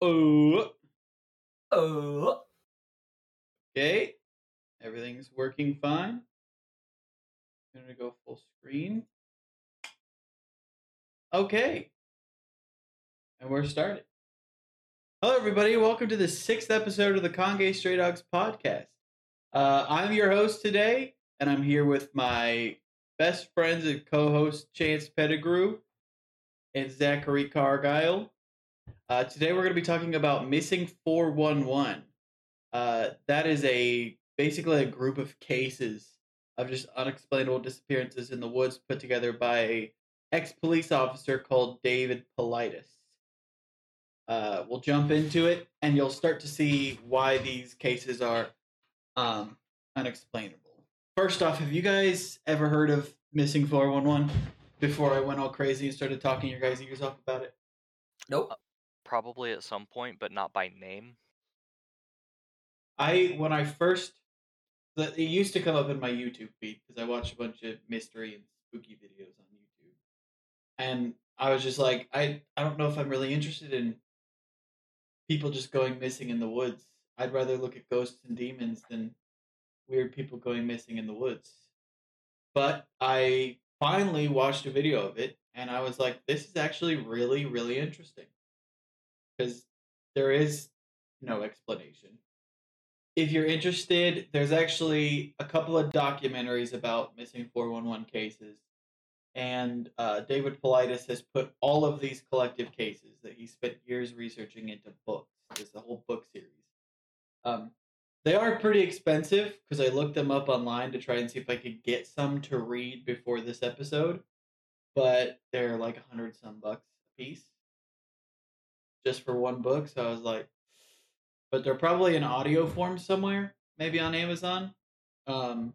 Oh, Oh, okay. Everything's working fine. I'm gonna go full screen. Okay. And we're started. Hello, everybody. Welcome to the sixth episode of the Conge Stray Dogs podcast. Uh, I'm your host today, and I'm here with my best friends and co-host Chance Pettigrew and Zachary Cargile. Uh, today, we're going to be talking about missing 411. Uh, that is a basically a group of cases of just unexplainable disappearances in the woods put together by a ex police officer called David Paulides. Uh, we'll jump into it, and you'll start to see why these cases are um, unexplainable. First off, have you guys ever heard of missing 411 before I went all crazy and started talking your guys' ears off about it? nope. Probably at some point, but not by name. I when I first the, it used to come up in my YouTube feed because I watched a bunch of mystery and spooky videos on YouTube, and I was just like, I I don't know if I'm really interested in people just going missing in the woods. I'd rather look at ghosts and demons than weird people going missing in the woods. But I finally watched a video of it, and I was like, this is actually really really interesting because there is no explanation if you're interested, there's actually a couple of documentaries about missing 411 cases. And uh, David Paulides has put all of these collective cases that he spent years researching into books. There's a whole book series. Um, they are pretty expensive because I looked them up online to try and see if I could get some to read before this episode. But they're like a hundred some bucks a piece just for one book. So I was like, but they're probably in audio form somewhere, maybe on Amazon. Um,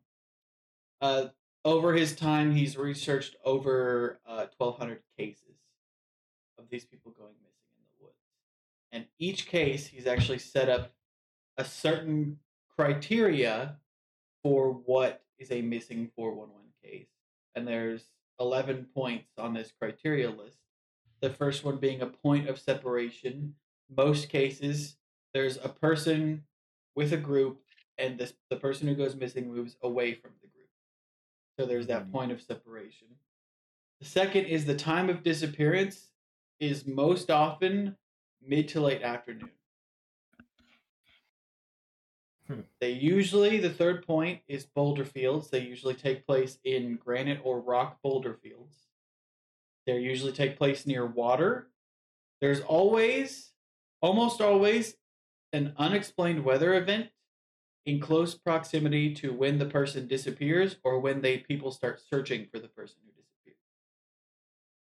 uh, over his time, he's researched over uh, 1,200 cases of these people going missing in the woods. And each case, he's actually set up a certain criteria for what is a missing 411 case. And there's 11 points on this criteria list. The first one being a point of separation. Most cases, there's a person with a group and this the person who goes missing moves away from the group so there's that Mhm. point of separation the second is the time of disappearance is most often mid to late afternoon Hmm. they usually the third point is boulder fields they usually take place in granite or rock boulder fields they usually take place near water there's always almost always an unexplained weather event in close proximity to when the person disappears or when they people start searching for the person who disappeared.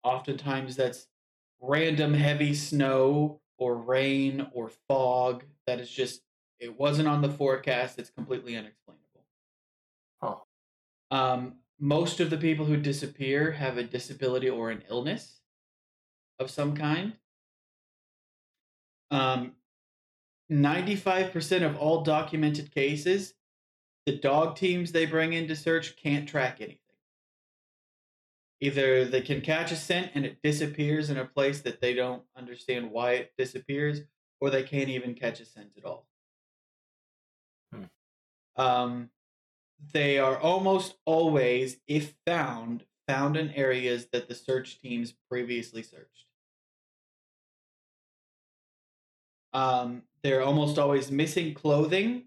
Oftentimes that's random heavy snow or rain or fog that is just it wasn't on the forecast, it's completely unexplainable. Huh. Um, most of the people who disappear have a disability or an illness of some kind. Um, 95% of all documented cases, the dog teams they bring in to search can't track anything. Either they can catch a scent and it disappears in a place that they don't understand why it disappears, or they can't even catch a scent at all. Hmm. Um, they are almost always, if found, found in areas that the search teams previously searched. Um, they're almost always missing clothing.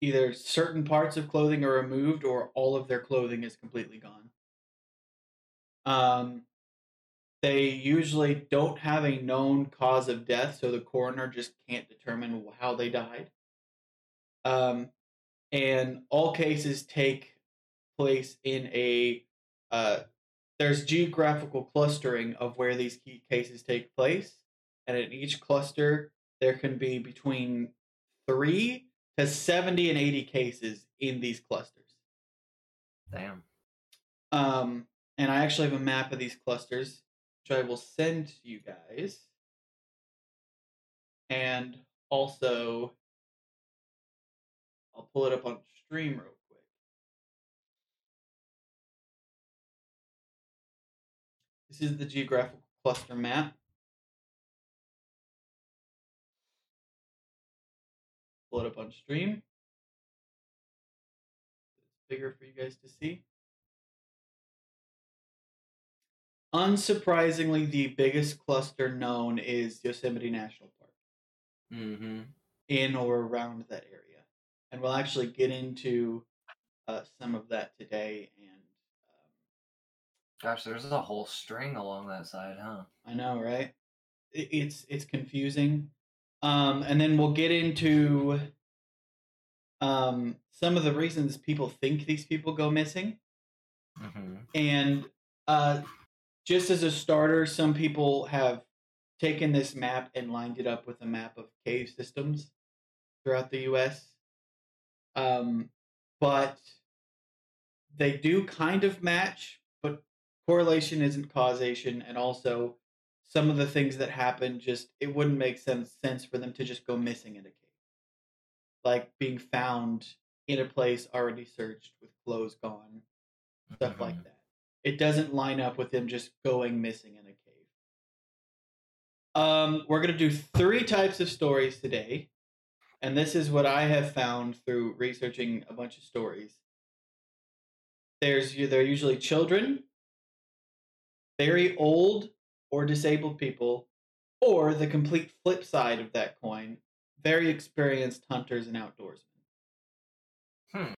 Either certain parts of clothing are removed or all of their clothing is completely gone. Um, they usually don't have a known cause of death, so the coroner just can't determine how they died. Um, and all cases take place in a uh, there's geographical clustering of where these key cases take place, and in each cluster there can be between three to 70 and 80 cases in these clusters. Damn. Um, and I actually have a map of these clusters, which I will send to you guys. And also, I'll pull it up on stream real quick. This is the geographical cluster map. pull it up on stream. It's bigger for you guys to see. Unsurprisingly, the biggest cluster known is Yosemite National Park Mm-hmm. in or around that area. And we'll actually get into uh, some of that today. And um, Gosh, there's a whole string along that side, huh? I know, right? It, it's it's confusing. Um, and then we'll get into um, some of the reasons people think these people go missing. Mm-hmm. And uh, just as a starter, some people have taken this map and lined it up with a map of cave systems throughout the U.S. Um, but they do kind of match, but correlation isn't causation, and also some of the things that happen just it wouldn't make sense sense for them to just go missing in a cave, like being found in a place already searched with clothes gone, stuff Mhm. like that. It doesn't line up with them just going missing in a cave. Um, we're gonna do three types of stories today, and this is what I have found through researching a bunch of stories. There's they're usually children, very old or disabled people, or the complete flip side of that coin, very experienced hunters and outdoorsmen. Hmm.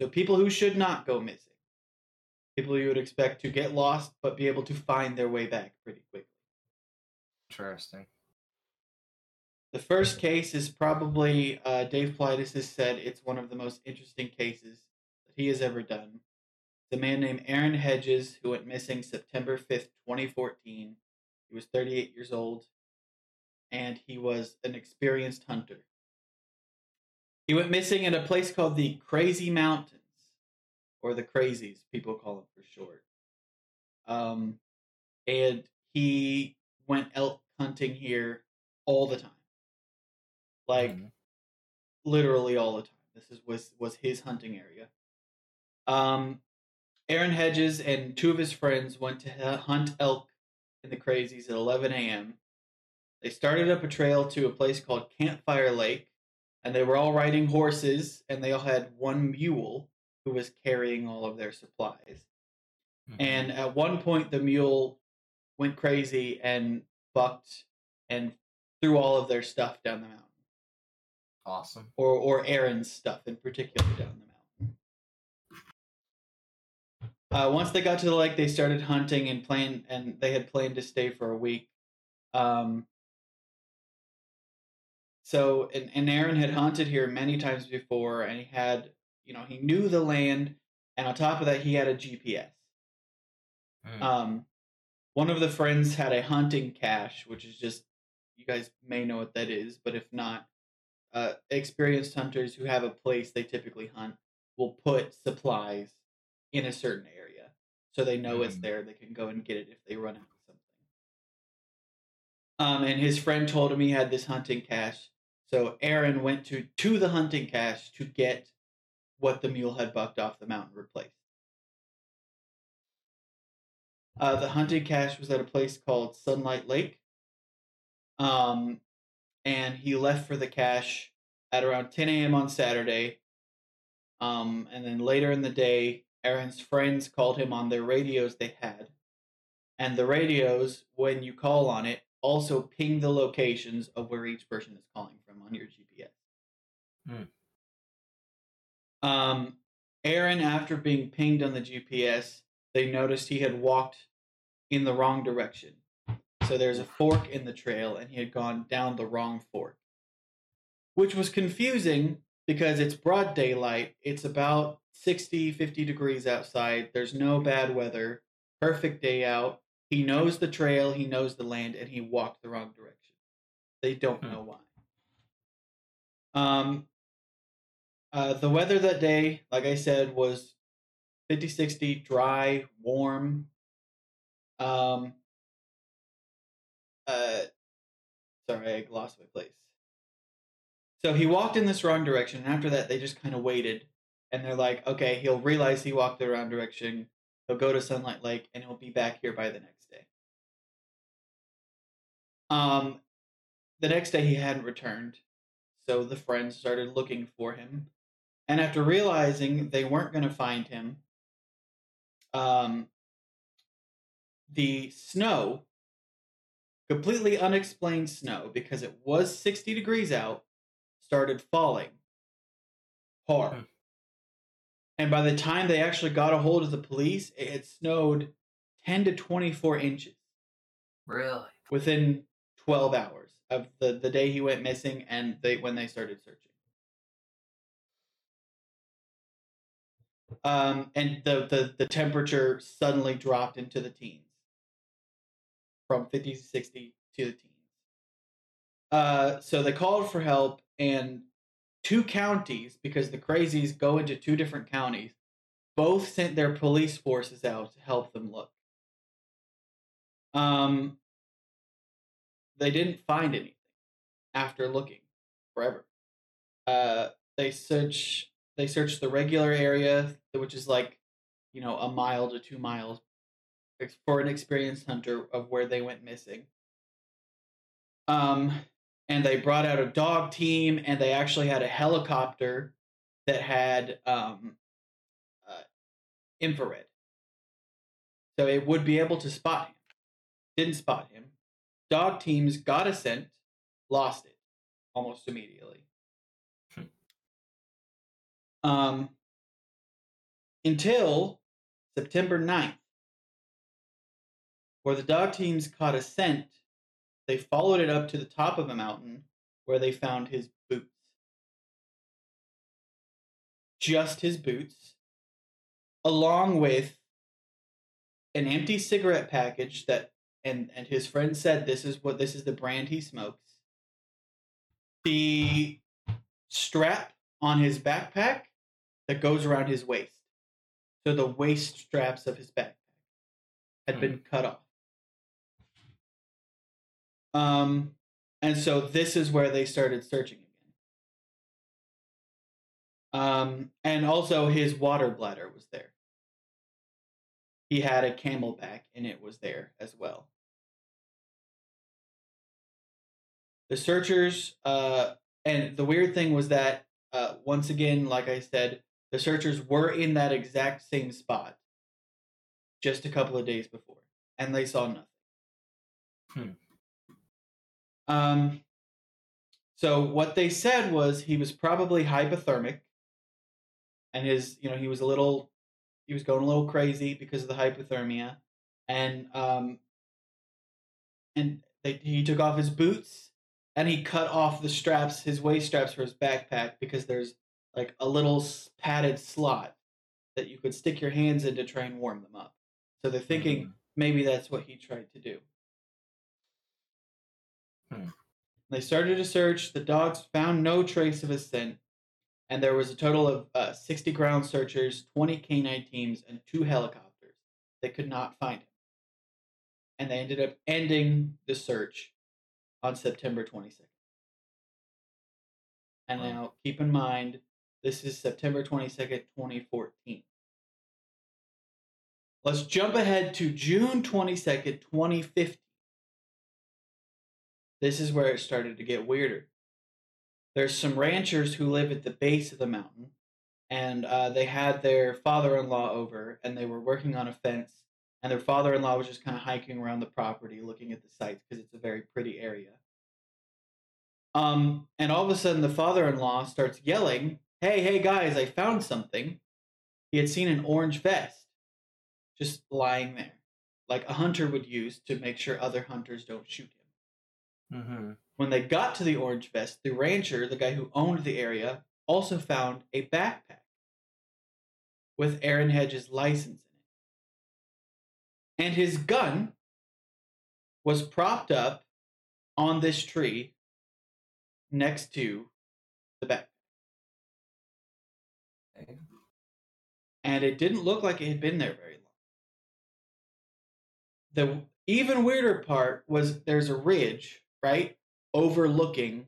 So people who should not go missing. People you would expect to get lost but be able to find their way back pretty quickly. Interesting. The first case is probably uh, Dave Paulides has said it's one of the most interesting cases that he has ever done. The man named Aaron Hedges, who went missing September 5th, 2014. He was 38 years old, and he was an experienced hunter. He went missing in a place called the Crazy Mountains, or the Crazies, people call them for short. Um, and he went elk hunting here all the time, like Mhm. literally all the time. This is was was his hunting area. Um, Aaron Hedges and two of his friends went to hunt elk in the Crazies at 11 a.m. They started up a trail to a place called Campfire Lake, and they were all riding horses, and they all had one mule who was carrying all of their supplies. Mhm. And at one point, the mule went crazy and bucked and threw all of their stuff down the mountain, awesome. or or Aaron's stuff in particular down the mountain. Uh, once they got to the lake, they started hunting and planned, and they had planned to stay for a week. Um, so, and, and Aaron had hunted here many times before, and he had, you know, he knew the land, and on top of that, he had a GPS. Hmm. Um, one of the friends had a hunting cache, which is just you guys may know what that is, but if not, uh, experienced hunters who have a place they typically hunt will put supplies in a certain area, so they know it's Mhm. there. They can go and get it if they run out of something. Um, and his friend told him he had this hunting cache, so Aaron went to to the hunting cache to get what the mule had bucked off the mountain replaced. Uh, the hunting cache was at a place called Sunlight Lake. Um, and he left for the cache at around 10 a.m. on Saturday. Um, and then later in the day, Aaron's friends called him on their radios they had. And the radios, when you call on it, also ping the locations of where each person is calling from on your GPS. Hmm. Um, Aaron, after being pinged on the GPS, they noticed he had walked in the wrong direction. So there's a fork in the trail, and he had gone down the wrong fork, which was confusing because it's broad daylight. It's about 60, 50 degrees outside. There's no bad weather. Perfect day out. He knows the trail, he knows the land, and he walked the wrong direction. They don't Hmm. know why. Um, uh, the weather that day, like I said, was 50, 60, dry, warm. Um, uh, sorry, I lost my place. So he walked in this wrong direction, and after that, they just kind of waited, and they're like, okay, he'll realize he walked the wrong direction. He'll go to Sunlight Lake, and he'll be back here by the next day. Um, the next day he hadn't returned, So the friends started looking for him. And after realizing they weren't going to find him, um, the snow, completely unexplained snow, because it was 60 degrees out, started falling hard. Hmm. And by the time they actually got a hold of the police, it had snowed 10 to 24 inches Really? within 12 hours of the, the day he went missing and they when they started searching. Um, and the, the, the temperature suddenly dropped into the teens from 50 to 60 to the teens. Uh, so they called for help, and two counties, because the crazies go into two different counties, both sent their police forces out to help them look. Um, they didn't find anything after looking forever. Uh, they search they searched the regular area, which is like you know a mile to two miles, for an experienced hunter of where they went missing. Um, and they brought out a dog team, and they actually had a helicopter that had um, uh, infrared, so it would be able to spot him. Didn't spot him dog teams got a scent, lost it almost immediately. um, until September 9th, where the dog teams caught a scent, they followed it up to the top of a mountain where they found his boots. Just his boots, along with an empty cigarette package that and and his friend said this is what this is the brand he smokes. The strap on his backpack that goes around his waist. So the waist straps of his backpack had Hmm. been cut off. Um and so this is where they started searching again. Um and also his water bladder was there he had a CamelBak and it was there as well. The searchers, uh, and the weird thing was that, uh, once again, like I said, the searchers were in that exact same spot just a couple of days before, and they saw nothing. Hmm. Um, so what they said was he was probably hypothermic, and his, you know, he was a little he was going a little crazy because of the hypothermia, and um, and they, he took off his boots and he cut off the straps, his waist straps for his backpack because there's like a little padded slot that you could stick your hands in to try and warm them up. So they're thinking Mm. maybe that's what he tried to do. Hmm. They started a search. The dogs found no trace of his scent, and there was a total of uh, 60 ground searchers, 20 canine teams, and two helicopters. They could not find him. And they ended up ending the search on September 22nd. And Wow. now keep in mind, this is September 22nd, 2014. Let's jump ahead to June 22nd, 2015. This is where it started to get weirder. There's some ranchers who live at the base of the mountain, and uh, they had their father in law over, and they were working on a fence. And their father in law was just kind of hiking around the property, looking at the sites because it's a very pretty area. Um, and all of a sudden, the father in law starts yelling, Hey, hey, guys, I found something. He had seen an orange vest just lying there, like a hunter would use to make sure other hunters don't shoot him. Mm-hmm. When they got to the orange vest, the rancher, the guy who owned the area, also found a backpack with Aaron Hedges' license in it. And his gun was propped up on this tree next to the backpack. Okay. and it didn't look like it had been there very long. The even weirder part was there's a ridge, right, overlooking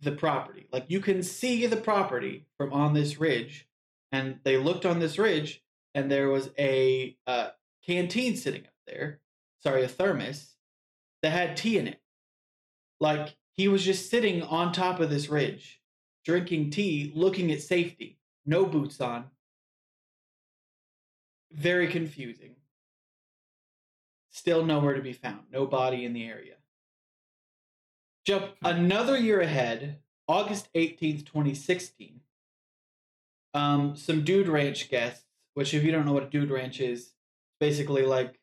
the property. Like you can see the property from on this ridge, and they looked on this ridge, and there was a uh, canteen sitting up there. Sorry, a thermos that had tea in it. Like He was just sitting on top of this ridge, drinking tea, looking at safety, no boots on. Very confusing. Still nowhere to be found. No body in the area. Jump another year ahead, August 18th, 2016. Um, some Dude Ranch guests, which, if you don't know what a Dude Ranch is, basically like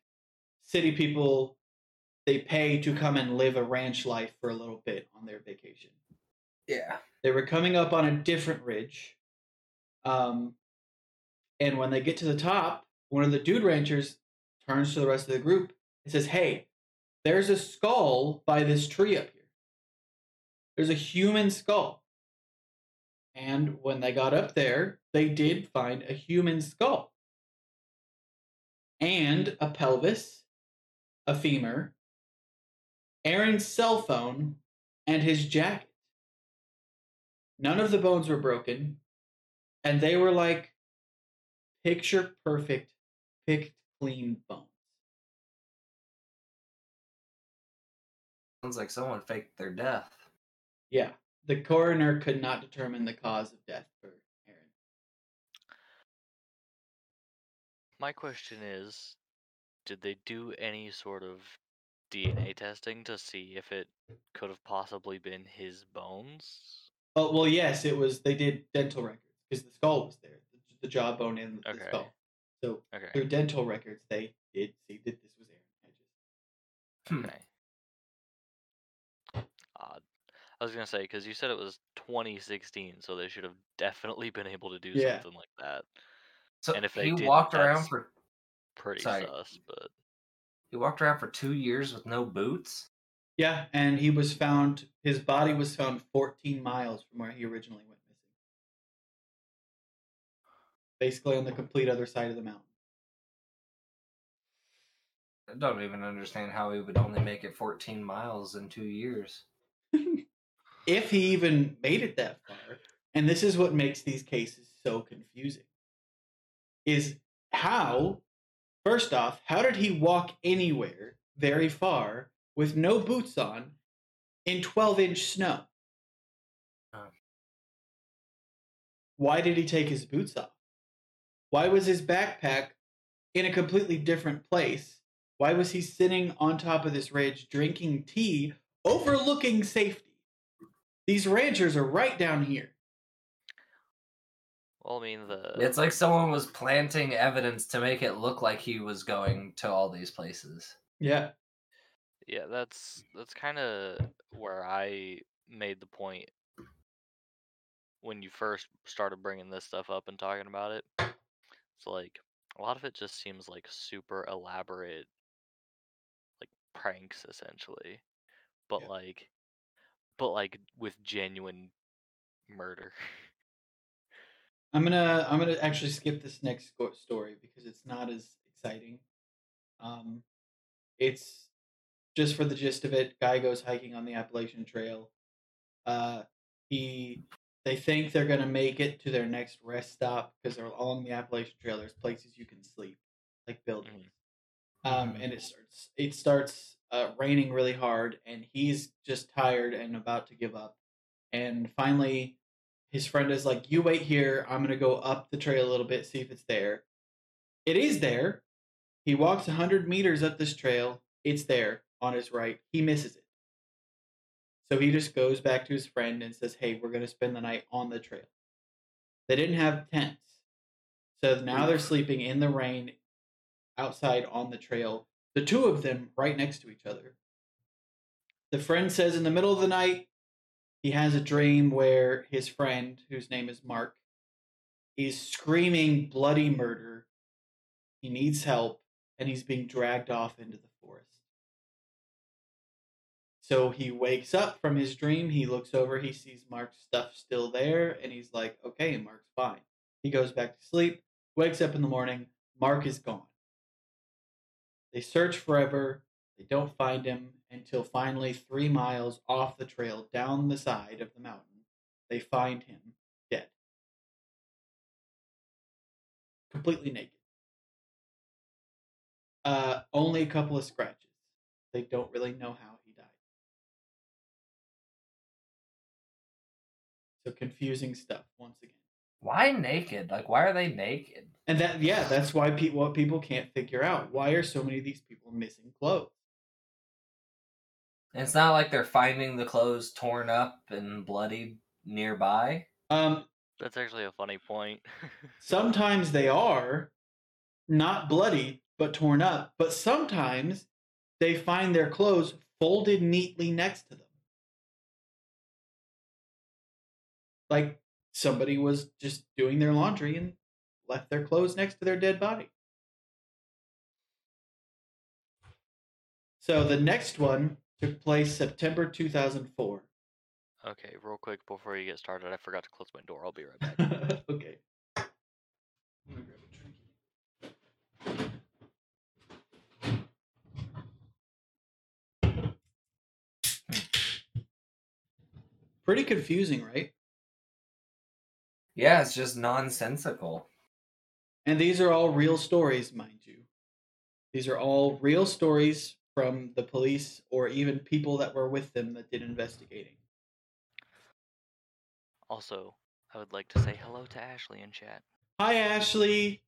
city people, they pay to come and live a ranch life for a little bit on their vacation. Yeah. They were coming up on a different ridge. Um, and when they get to the top, one of the Dude Ranchers turns to the rest of the group and says, Hey, there's a skull by this tree up here. There's a human skull. And when they got up there, they did find a human skull and a pelvis, a femur, Aaron's cell phone, and his jacket. None of the bones were broken, and they were like picture perfect, picked clean bones. Sounds like someone faked their death. Yeah, the coroner could not determine the cause of death for Aaron. My question is, did they do any sort of DNA testing to see if it could have possibly been his bones? Oh well, yes, it was. They did dental records because the skull was there, the, the jawbone and the Okay. skull. So Okay. through dental records, they did see that this was Aaron Hedges. Hmm. Okay. Odd. I was gonna say because you said it was 2016, so they should have definitely been able to do Yeah. something like that. So And if they he didn't, walked around for Pretty Sorry. sus, but he walked around for two years with no boots. Yeah, and he was found. His body was found 14 miles from where he originally went missing. Basically, on the complete other side of the mountain. I don't even understand how he would only make it 14 miles in two years. if he even made it that far and this is what makes these cases so confusing is how first off how did he walk anywhere very far with no boots on in 12 inch snow? Why did he take his boots off? Why was his backpack in a completely different place? Why was he sitting on top of this ridge drinking tea overlooking safety these ranchers are right down here. well, I mean the It's like someone was planting evidence to make it look like he was going to all these places. Yeah. Yeah, that's that's kind of where I made the point when you first started bringing this stuff up and talking about it. It's like a lot of it just seems like super elaborate like pranks essentially. But Yeah. like but like with genuine murder. I'm gonna I'm gonna actually skip this next story because it's not as exciting. Um, it's just for the gist of it. Guy goes hiking on the Appalachian Trail. Uh, he they think they're gonna make it to their next rest stop because they're along the Appalachian Trail. There's places you can sleep, like buildings. Um, and it starts it starts uh, raining really hard, and he's just tired and about to give up. And finally, his friend is like, "You wait here. I'm gonna go up the trail a little bit, see if it's there." It is there. He walks hundred meters up this trail. It's there on his right. He misses it. So he just goes back to his friend and says, "Hey, we're gonna spend the night on the trail." They didn't have tents, so now they're sleeping in the rain outside on the trail. The two of them right next to each other. The friend says in the middle of the night, he has a dream where his friend, whose name is Mark, is screaming bloody murder. He needs help, and he's being dragged off into the forest. So he wakes up from his dream. He looks over, he sees Mark's stuff still there, and he's like, okay, Mark's fine. He goes back to sleep, wakes up in the morning, Mark is gone. They search forever, they don't find him until finally, three miles off the trail down the side of the mountain, they find him dead. Completely naked. Uh, only a couple of scratches. They don't really know how he died. So confusing stuff once again. Why naked? Like, why are they naked? And that yeah, that's why people what people can't figure out. Why are so many of these people missing clothes? It's not like they're finding the clothes torn up and bloodied nearby. Um, That's actually a funny point. sometimes they are not bloody but torn up, but sometimes they find their clothes folded neatly next to them. Like somebody was just doing their laundry and left their clothes next to their dead body. So the next one took place September 2004. okay, real quick before you get started, I forgot to close my door. I'll be right back. okay. I'm gonna grab a trinket. Hmm. Pretty confusing, right? Yeah, it's just nonsensical. And these are all real stories, mind you. These are all real stories from the police or even people that were with them that did investigating. Also, I would like to say hello to Ashley in chat. Hi, Ashley.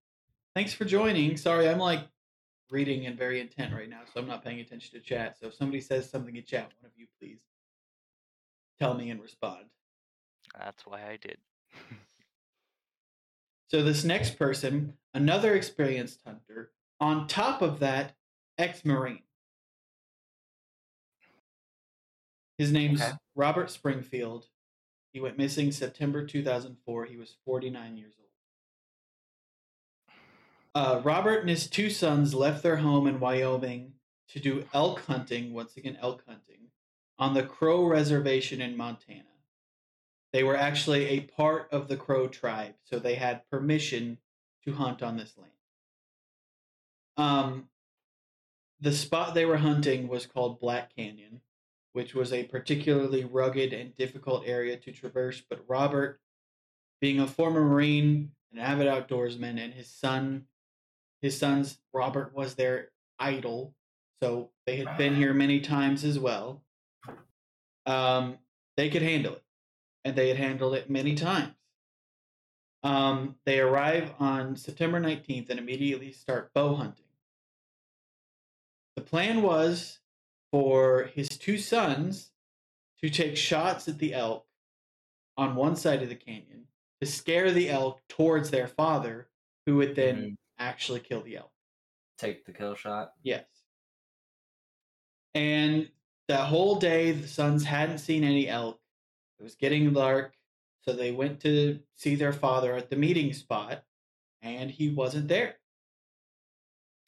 Thanks for joining. Sorry, I'm like reading and very intent right now, so I'm not paying attention to chat. So if somebody says something in chat, one of you please tell me and respond. That's why I did. So this next person, another experienced hunter, on top of that, ex-marine. His name's Okay. Robert Springfield. He went missing September 2004. He was 49 years old. Uh, Robert and his two sons left their home in Wyoming to do elk hunting, once again, elk hunting, on the Crow Reservation in Montana. They were actually a part of the Crow tribe, so they had permission to hunt on this land. Um, the spot they were hunting was called Black Canyon, which was a particularly rugged and difficult area to traverse. But Robert, being a former Marine, an avid outdoorsman, and his son, his son's Robert was their idol, so they had been here many times as well. Um, they could handle it and they had handled it many times. Um, they arrive on September 19th and immediately start bow hunting. The plan was for his two sons to take shots at the elk on one side of the canyon to scare the elk towards their father, who would then Mhm. actually kill the elk. Take the kill shot. Yes. And that whole day, the sons hadn't seen any elk. It was getting dark, so they went to see their father at the meeting spot, and he wasn't there.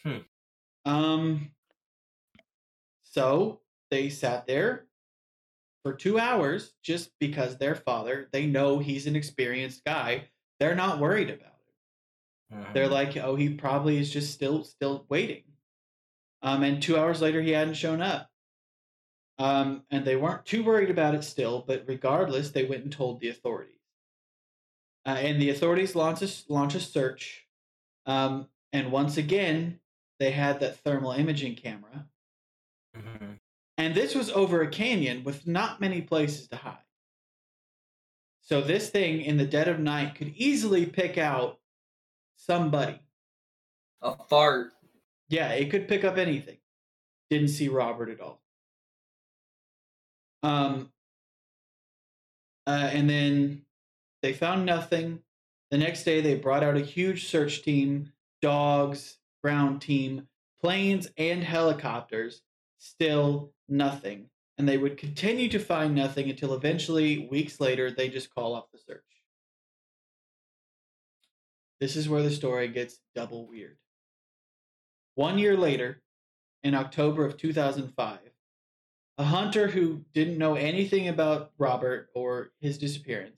Hmm. Um. So they sat there for two hours just because their father, they know he's an experienced guy. They're not worried about it. Mhm. They're like, oh, he probably is just still still waiting. Um, and two hours later, he hadn't shown up. Um, and they weren't too worried about it still, but regardless, they went and told the authorities. Uh, and the authorities launched a, launch a search. Um, and once again, they had that thermal imaging camera. Mm-hmm. And this was over a canyon with not many places to hide. So this thing in the dead of night could easily pick out somebody. A fart. Yeah, it could pick up anything. Didn't see Robert at all. Um, uh, and then they found nothing. The next day, they brought out a huge search team, dogs, ground team, planes, and helicopters. Still nothing. And they would continue to find nothing until eventually, weeks later, they just call off the search. This is where the story gets double weird. One year later, in October of 2005, a hunter who didn't know anything about Robert or his disappearance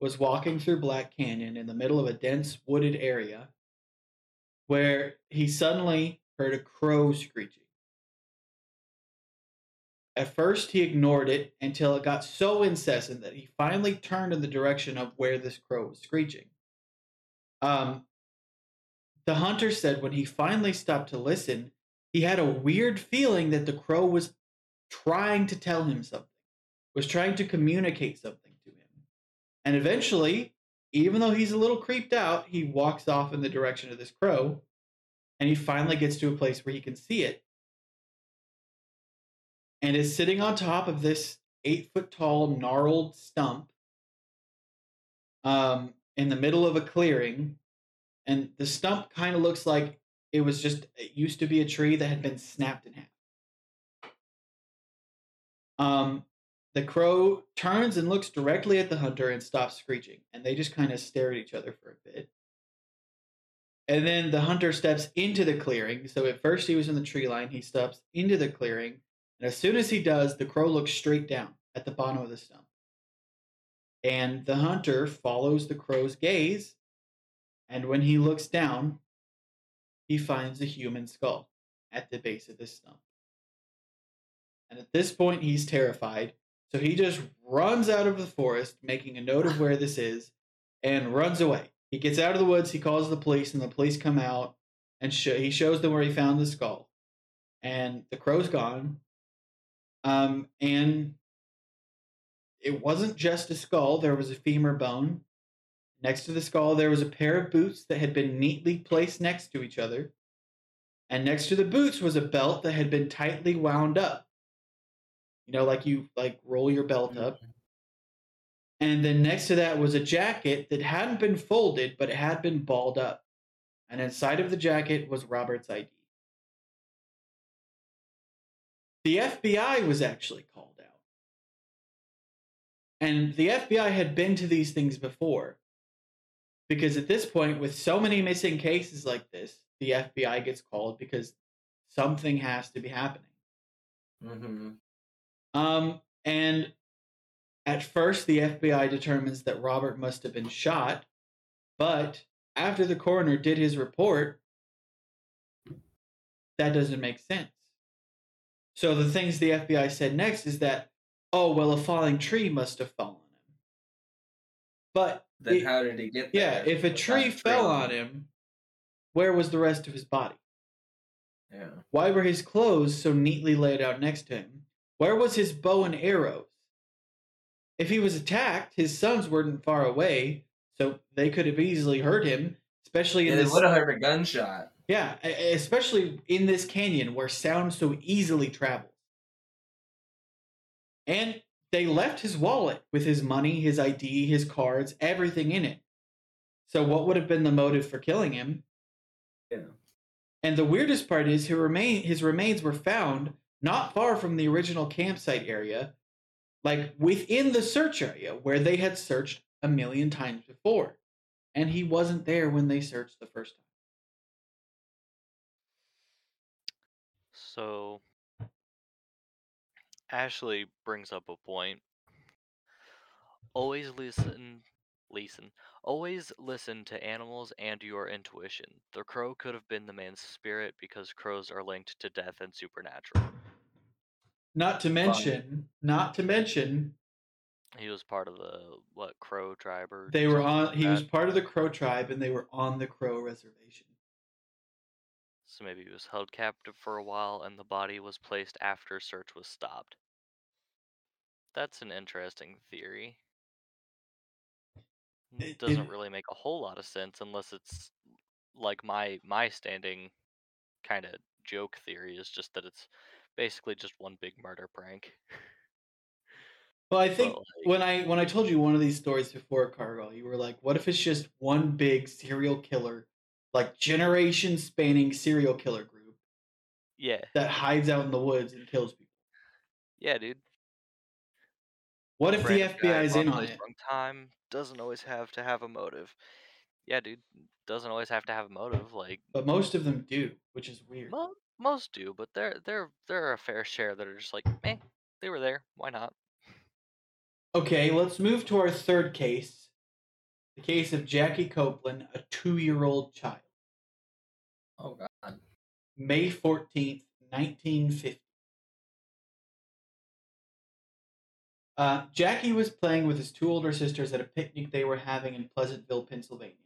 was walking through Black Canyon in the middle of a dense wooded area where he suddenly heard a crow screeching. At first, he ignored it until it got so incessant that he finally turned in the direction of where this crow was screeching. Um, the hunter said when he finally stopped to listen, he had a weird feeling that the crow was trying to tell him something, was trying to communicate something to him. And eventually, even though he's a little creeped out, he walks off in the direction of this crow and he finally gets to a place where he can see it and is sitting on top of this eight foot tall gnarled stump um, in the middle of a clearing. And the stump kind of looks like it was just, it used to be a tree that had been snapped in half. Um, the crow turns and looks directly at the hunter and stops screeching, and they just kind of stare at each other for a bit. And then the hunter steps into the clearing. So at first he was in the tree line, he steps into the clearing, and as soon as he does, the crow looks straight down at the bottom of the stump. And the hunter follows the crow's gaze, and when he looks down, he finds a human skull at the base of the stump. And at this point, he's terrified. So he just runs out of the forest, making a note of where this is, and runs away. He gets out of the woods, he calls the police, and the police come out and sh- he shows them where he found the skull. And the crow's gone. Um, and it wasn't just a skull, there was a femur bone. Next to the skull, there was a pair of boots that had been neatly placed next to each other. And next to the boots was a belt that had been tightly wound up. You know, like you like roll your belt up. And then next to that was a jacket that hadn't been folded, but it had been balled up. And inside of the jacket was Robert's ID. The FBI was actually called out. And the FBI had been to these things before. Because at this point, with so many missing cases like this, the FBI gets called because something has to be happening. Mm-hmm. Um, and at first, the FBI determines that Robert must have been shot, but after the coroner did his report, that doesn't make sense. So the things the FBI said next is that, oh, well, a falling tree must have fallen on him. But Then it- how did he get there? yeah, if a tree fell on him, where was the rest of his body? Yeah. Why were his clothes so neatly laid out next to him? Where was his bow and arrows? If he was attacked, his sons weren't far away, so they could have easily hurt him, especially in Yeah, they this would have heard a gunshot. yeah, especially in this canyon where sound so easily travels. And they left his wallet with his money, his ID, his cards, everything in it. So what would have been the motive for killing him? Yeah. And the weirdest part is his remain his remains were found not far from the original campsite area, like within the search area where they had searched a million times before. And he wasn't there when they searched the first time. So Ashley brings up a point. Always listen, listen. Always listen to animals and your intuition. The crow could have been the man's spirit because crows are linked to death and supernatural. Not to mention, not to mention, He was part of the what crow tribe or they were on. like He was part of the Crow tribe, and they were on the Crow reservation. So maybe he was held captive for a while and the body was placed after search was stopped. That's an interesting theory. It- Doesn't it- really make a whole lot of sense unless it's like my my standing kind of joke theory is just that it's basically just one big murder prank. Well, I think like, when I when I told you one of these stories before, Cargill, you were like, "What if it's just one big serial killer, like generation spanning serial killer group yeah, that hides out in the woods and kills people? yeah, dude. What if the FBI's in on it? Wrong time doesn't always have to have a motive. Yeah, dude. Doesn't always have to have a motive. Like But most of them do, which is weird. Mo- most do, but there there there are a fair share that are just like, eh, they were there. Why not? Okay, let's move to our third case, the case of Jackie Copeland, a two-year-old child. Oh god. May 14th, 1950. Uh, Jackie was playing with his two older sisters at a picnic they were having in Pleasantville, Pennsylvania.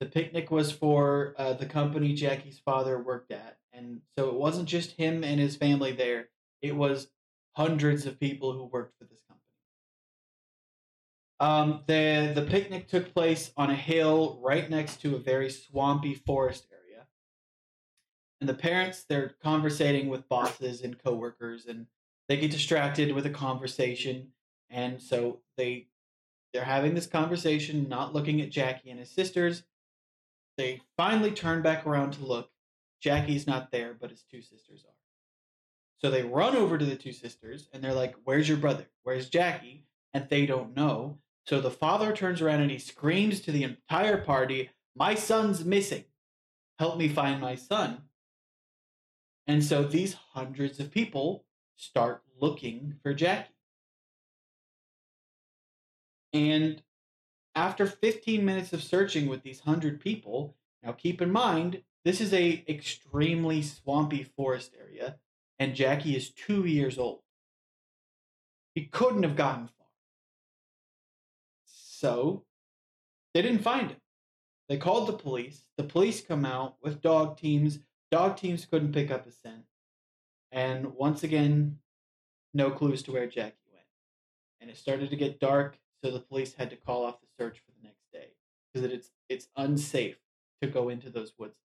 The picnic was for uh, the company Jackie's father worked at, and so it wasn't just him and his family there, it was hundreds of people who worked for this company. Um, the the picnic took place on a hill right next to a very swampy forest area. And the parents they're conversating with bosses and coworkers, and they get distracted with a conversation, and so they they're having this conversation, not looking at Jackie and his sisters. They finally turn back around to look. Jackie's not there, but his two sisters are. So they run over to the two sisters and they're like, Where's your brother? Where's Jackie? And they don't know. So the father turns around and he screams to the entire party, My son's missing. Help me find my son. And so these hundreds of people start looking for Jackie. And after 15 minutes of searching with these 100 people, now keep in mind, this is a extremely swampy forest area and Jackie is 2 years old. He couldn't have gotten far. So, they didn't find him. They called the police. The police come out with dog teams. Dog teams couldn't pick up a scent. And once again, no clues to where Jackie went. And it started to get dark so the police had to call off the search for the next day because it's it's unsafe to go into those woods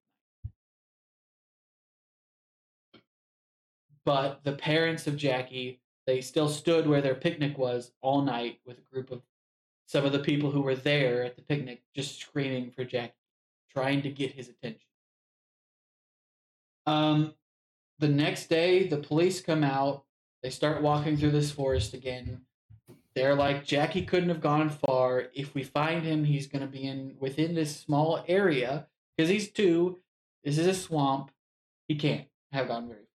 But the parents of Jackie, they still stood where their picnic was all night with a group of some of the people who were there at the picnic just screaming for Jackie, trying to get his attention. Um, the next day, the police come out. They start walking through this forest again they're like Jackie couldn't have gone far. If we find him, he's going to be in within this small area because he's two. This is a swamp. He can't have gone very far.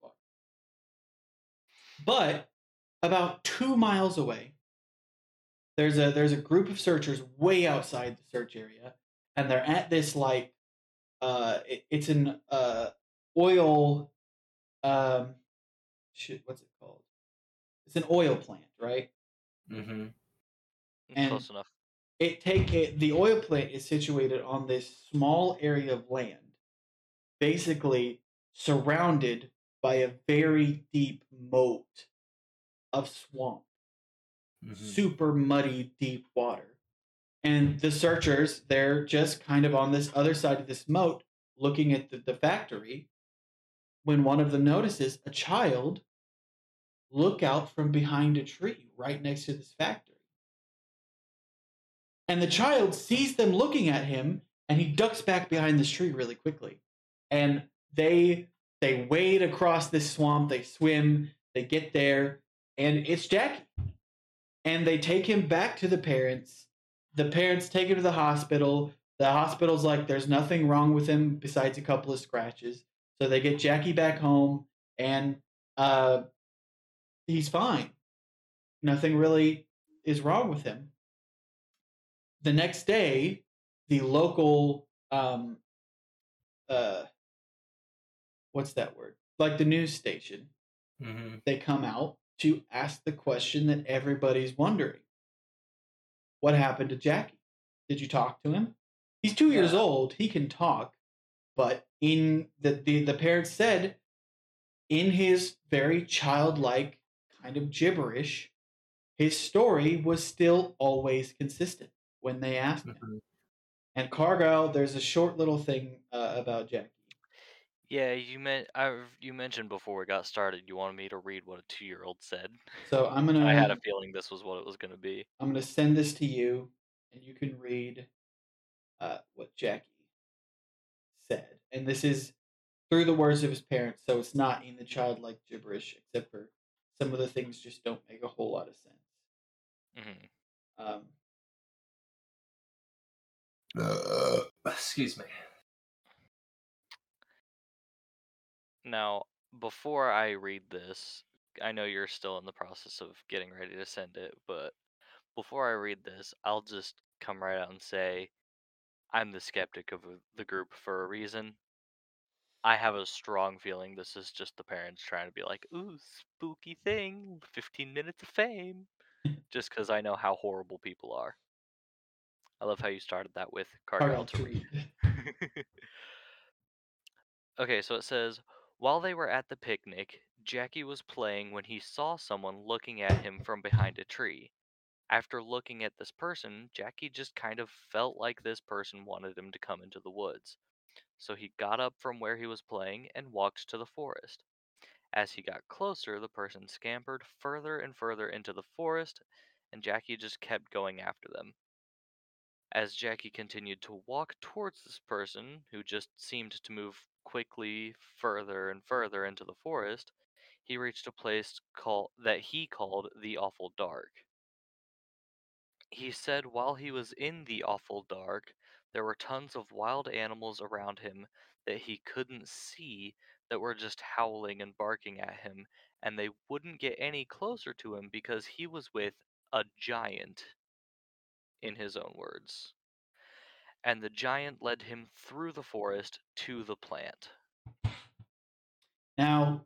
But about two miles away, there's a there's a group of searchers way outside the search area, and they're at this like uh it, it's an uh oil um shit what's it called? It's an oil plant, right? Mm-hmm. And- Close enough. it take it, the oil plant is situated on this small area of land basically surrounded by a very deep moat of swamp. Mm-hmm. super muddy deep water. And the searchers they're just kind of on this other side of this moat looking at the, the factory when one of them notices a child look out from behind a tree right next to this factory. And the child sees them looking at him and he ducks back behind this tree really quickly. And they they wade across this swamp they swim they get there and it's jackie. And they take him back to the parents. The parents take him to the hospital. The hospital's like there's nothing wrong with him besides a couple of scratches. So they get jackie back home and uh he's fine. Nothing really is wrong with him. The next day the local um uh what's that word? Like the news station. Mm-hmm. they come out to ask the question that everybody's wondering. What happened to jackie? Did you talk to him? He's two years old. He can talk but in the, the the parents said in his very childlike kind of gibberish his story was still always consistent when they asked him. Mm-hmm. and cargyle there's a short little thing uh, about jackie Yeah, you meant I you mentioned before we got started you wanted me to read what a two year old said. so i'm gonna I had a feeling this was what it was gonna be. I'm going to send this to you, and you can read uh, what Jackie said. And this is through the words of his parents, so it's not in the childlike gibberish, except for some of the things just don't make a whole lot of sense. hmm Um, Excuse me. Now, before I read this, I know you're still in the process of getting ready to send it, but before I read this, I'll just come right out and say I'm the skeptic of the group for a reason. I have a strong feeling this is just the parents trying to be like, ooh, spooky thing, 15 minutes of fame. just because I know how horrible people are. I love how you started that with Cargyle to read. okay, so it says while they were at the picnic, Jackie was playing when he saw someone looking at him from behind a tree. After looking at this person, Jackie just kind of felt like this person wanted him to come into the woods. So he got up from where he was playing and walked to the forest. As he got closer, the person scampered further and further into the forest, and Jackie just kept going after them. As Jackie continued to walk towards this person, who just seemed to move quickly further and further into the forest, he reached a place call, that he called the Awful Dark. He said while he was in the Awful Dark, there were tons of wild animals around him that he couldn't see that were just howling and barking at him, and they wouldn't get any closer to him because he was with a giant, in his own words. And the giant led him through the forest to the plant. Now,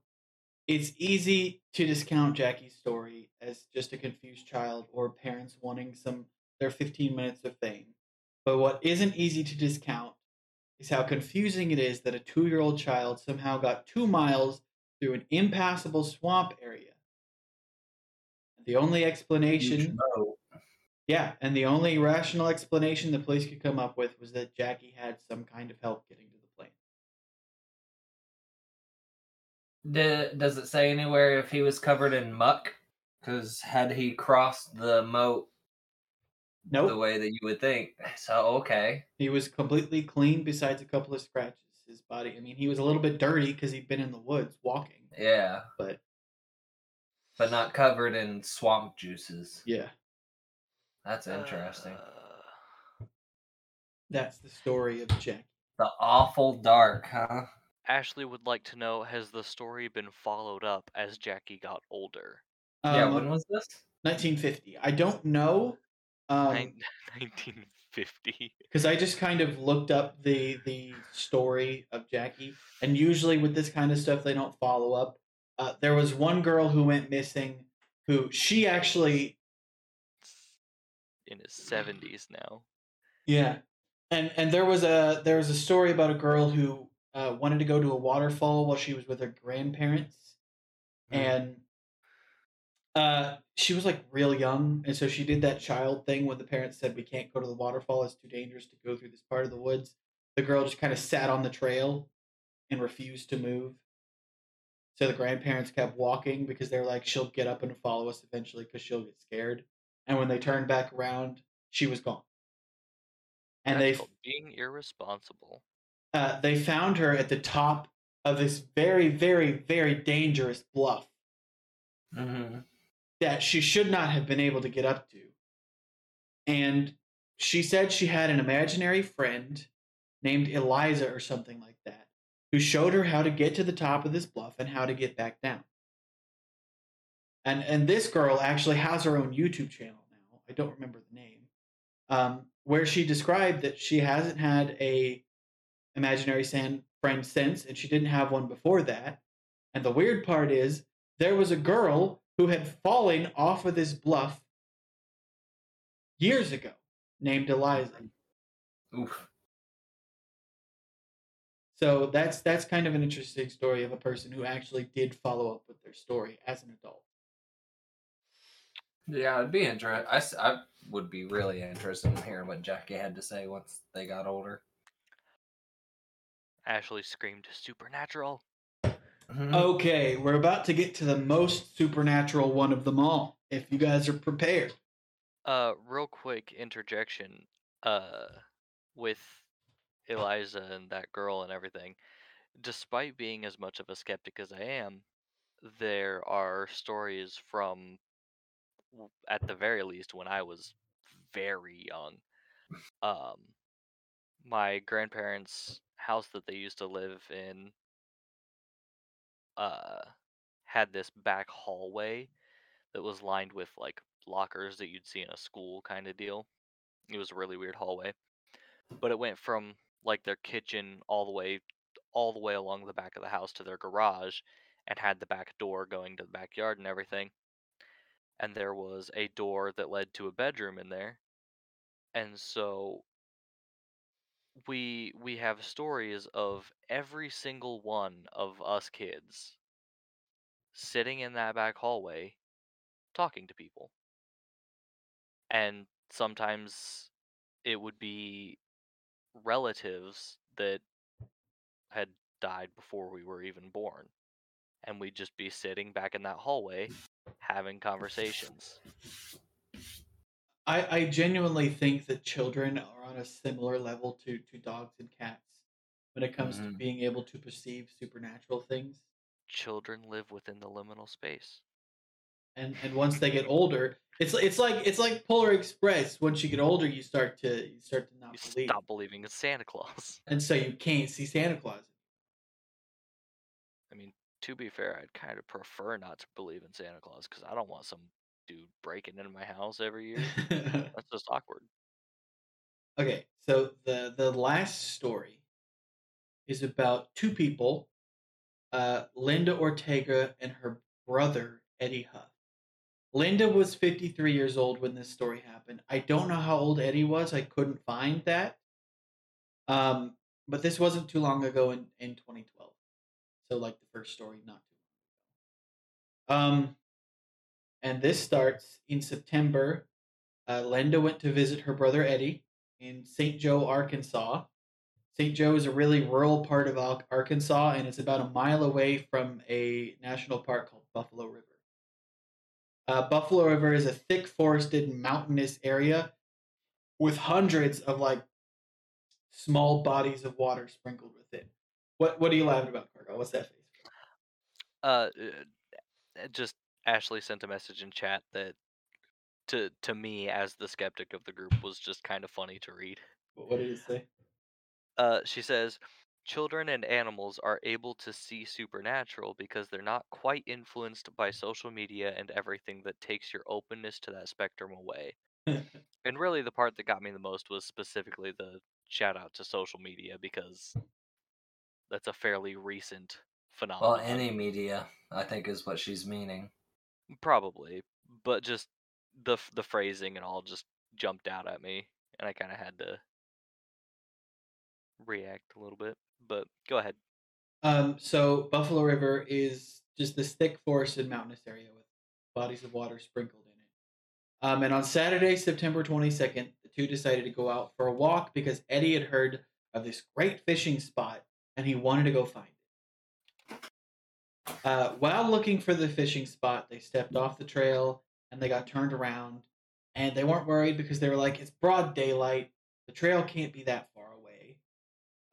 it's easy to discount Jackie's story as just a confused child or parents wanting some their 15 minutes of fame. But what isn't easy to discount is how confusing it is that a 2-year-old child somehow got 2 miles through an impassable swamp area. The only explanation Yeah, and the only rational explanation the police could come up with was that Jackie had some kind of help getting to the plane. D- does it say anywhere if he was covered in muck? Because had he crossed the moat Nope. the way that you would think, so okay. He was completely clean besides a couple of scratches. His body, I mean, he was a little bit dirty because he'd been in the woods walking, Yeah, but but not covered in swamp juices. yeah, That's interesting. Uh, that's the story of Jackie. the awful dark, huh? Ashley would like to know Has the story been followed up as Jackie got older? yeah, Um, when was this? 1950. I don't know. Um, Nin- 1950. because I just kind of looked up the the story of Jackie, and usually with this kind of stuff, they don't follow up. Uh, there was one girl who went missing, who she actually, In his 70s now. yeah, and and there was a there was a story about a girl who uh, wanted to go to a waterfall while she was with her grandparents, Hmm. and uh, she was like real young, and so she did that child thing when the parents said we can't go to the waterfall; it's too dangerous to go through this part of the woods. The girl just kind of sat on the trail and refused to move. So the grandparents kept walking because they were like, she'll get up and follow us eventually because she'll get scared. And when they turned back around, she was gone. And That's they being irresponsible. uh, they found her at the top of this very, very, very dangerous bluff Mm-hmm. that she should not have been able to get up to. And she said she had an imaginary friend named Eliza or something like that who showed her how to get to the top of this bluff and how to get back down. And and this girl actually has her own YouTube channel now. I don't remember the name. Um, where she described that she hasn't had a imaginary sand friend since, and she didn't have one before that. And the weird part is there was a girl who had fallen off of this bluff years ago named Eliza. Oof. So that's that's kind of an interesting story of a person who actually did follow up with their story as an adult. Yeah, it'd be interesting. I would be really interested in hearing what Jackie had to say once they got older. Ashley screamed, Supernatural. Mhm. Okay, we're about to get to the most supernatural one of them all. If you guys are prepared. Uh, real quick interjection. Uh, with Eliza and that girl and everything, despite being as much of a skeptic as I am, there are stories from, w- at the very least, when I was very young. Um, my grandparents' house that they used to live in, uh, had this back hallway that was lined with like lockers that you'd see in a school kind of deal. It was a really weird hallway. But it went from like their kitchen all the way all the way along the back of the house to their garage and had the back door going to the backyard and everything. And there was a door that led to a bedroom in there. And so we we have stories of every single one of us kids sitting in that back hallway talking to people. and sometimes it would be relatives that had died before we were even born and we'd just be sitting back in that hallway having conversations I, I genuinely think that children are on a similar level to, to dogs and cats when it comes to Mhm. being able to perceive supernatural things. children live within the liminal space And and once they get older, it's it's like it's like Polar Express. Once you get older, you start to you start to not you believe, stop believing in santa claus and so you can't see Santa Claus. To be fair i'd kind of prefer not to believe in santa claus because i don't want some dude breaking into my house every year that's just awkward okay, so the the last story is about two people, uh, Linda Ortega and her brother Eddie Huff. Linda was 53 years old when this story happened. I don't know how old Eddie was. I couldn't find that. Um, but this wasn't too long ago in, in 2012. So like the first story, not too long ago. Um, and this starts in September. Uh, Linda went to visit her brother Eddie in St. Joe, Arkansas. St. Joe is a really rural part of Arkansas, and it's about a mile away from a national park called Buffalo River. Uh, Buffalo River is a thick forested mountainous area with hundreds of like small bodies of water sprinkled within. What What are you laughing about, Cargo? What's that face? uh uh, just ashley sent a message in chat that to to me as the skeptic of the group was just kind of funny to read What, what did it say? Uh, she says, children and animals are able to see supernatural because they're not quite influenced by social media and everything that takes your openness to that spectrum away. and really, the part that got me the most was specifically the shout out to social media because that's a fairly recent phenomenon. Well, any media, I think, is what she's meaning. Probably, but just the the phrasing and all just jumped out at me, and I kind of had to react a little bit. But go ahead. Um, so Buffalo River is just this thick forested mountainous area with bodies of water sprinkled in it. Um, and on Saturday, September 22nd, the two decided to go out for a walk because Eddie had heard of this great fishing spot and he wanted to go find it. Uh, while looking for the fishing spot, they stepped off the trail and they got turned around. And they weren't worried because they were like, it's broad daylight. The trail can't be that far away.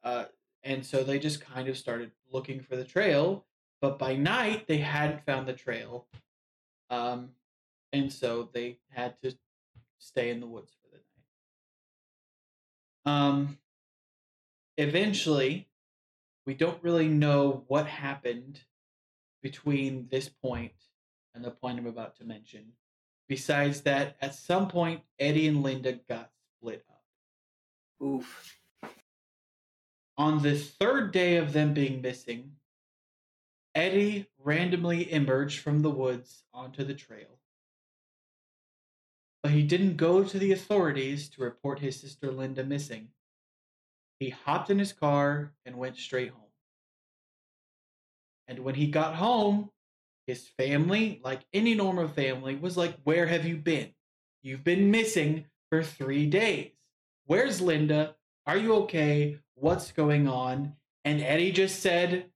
Uh, and so they just kind of started looking for the trail. But by night, they hadn't found the trail. Um, and so they had to stay in the woods for the night. Um, eventually, we don't really know what happened between this point and the point I'm about to mention. Besides that, at some point, Eddie and Linda got split up. Oof. On the third day of them being missing, Eddie randomly emerged from the woods onto the trail. But he didn't go to the authorities to report his sister Linda missing. He hopped in his car and went straight home. And when he got home, his family, like any normal family, was like, Where have you been? You've been missing for three days. Where's Linda? Are you okay? What's going on? And Eddie just said,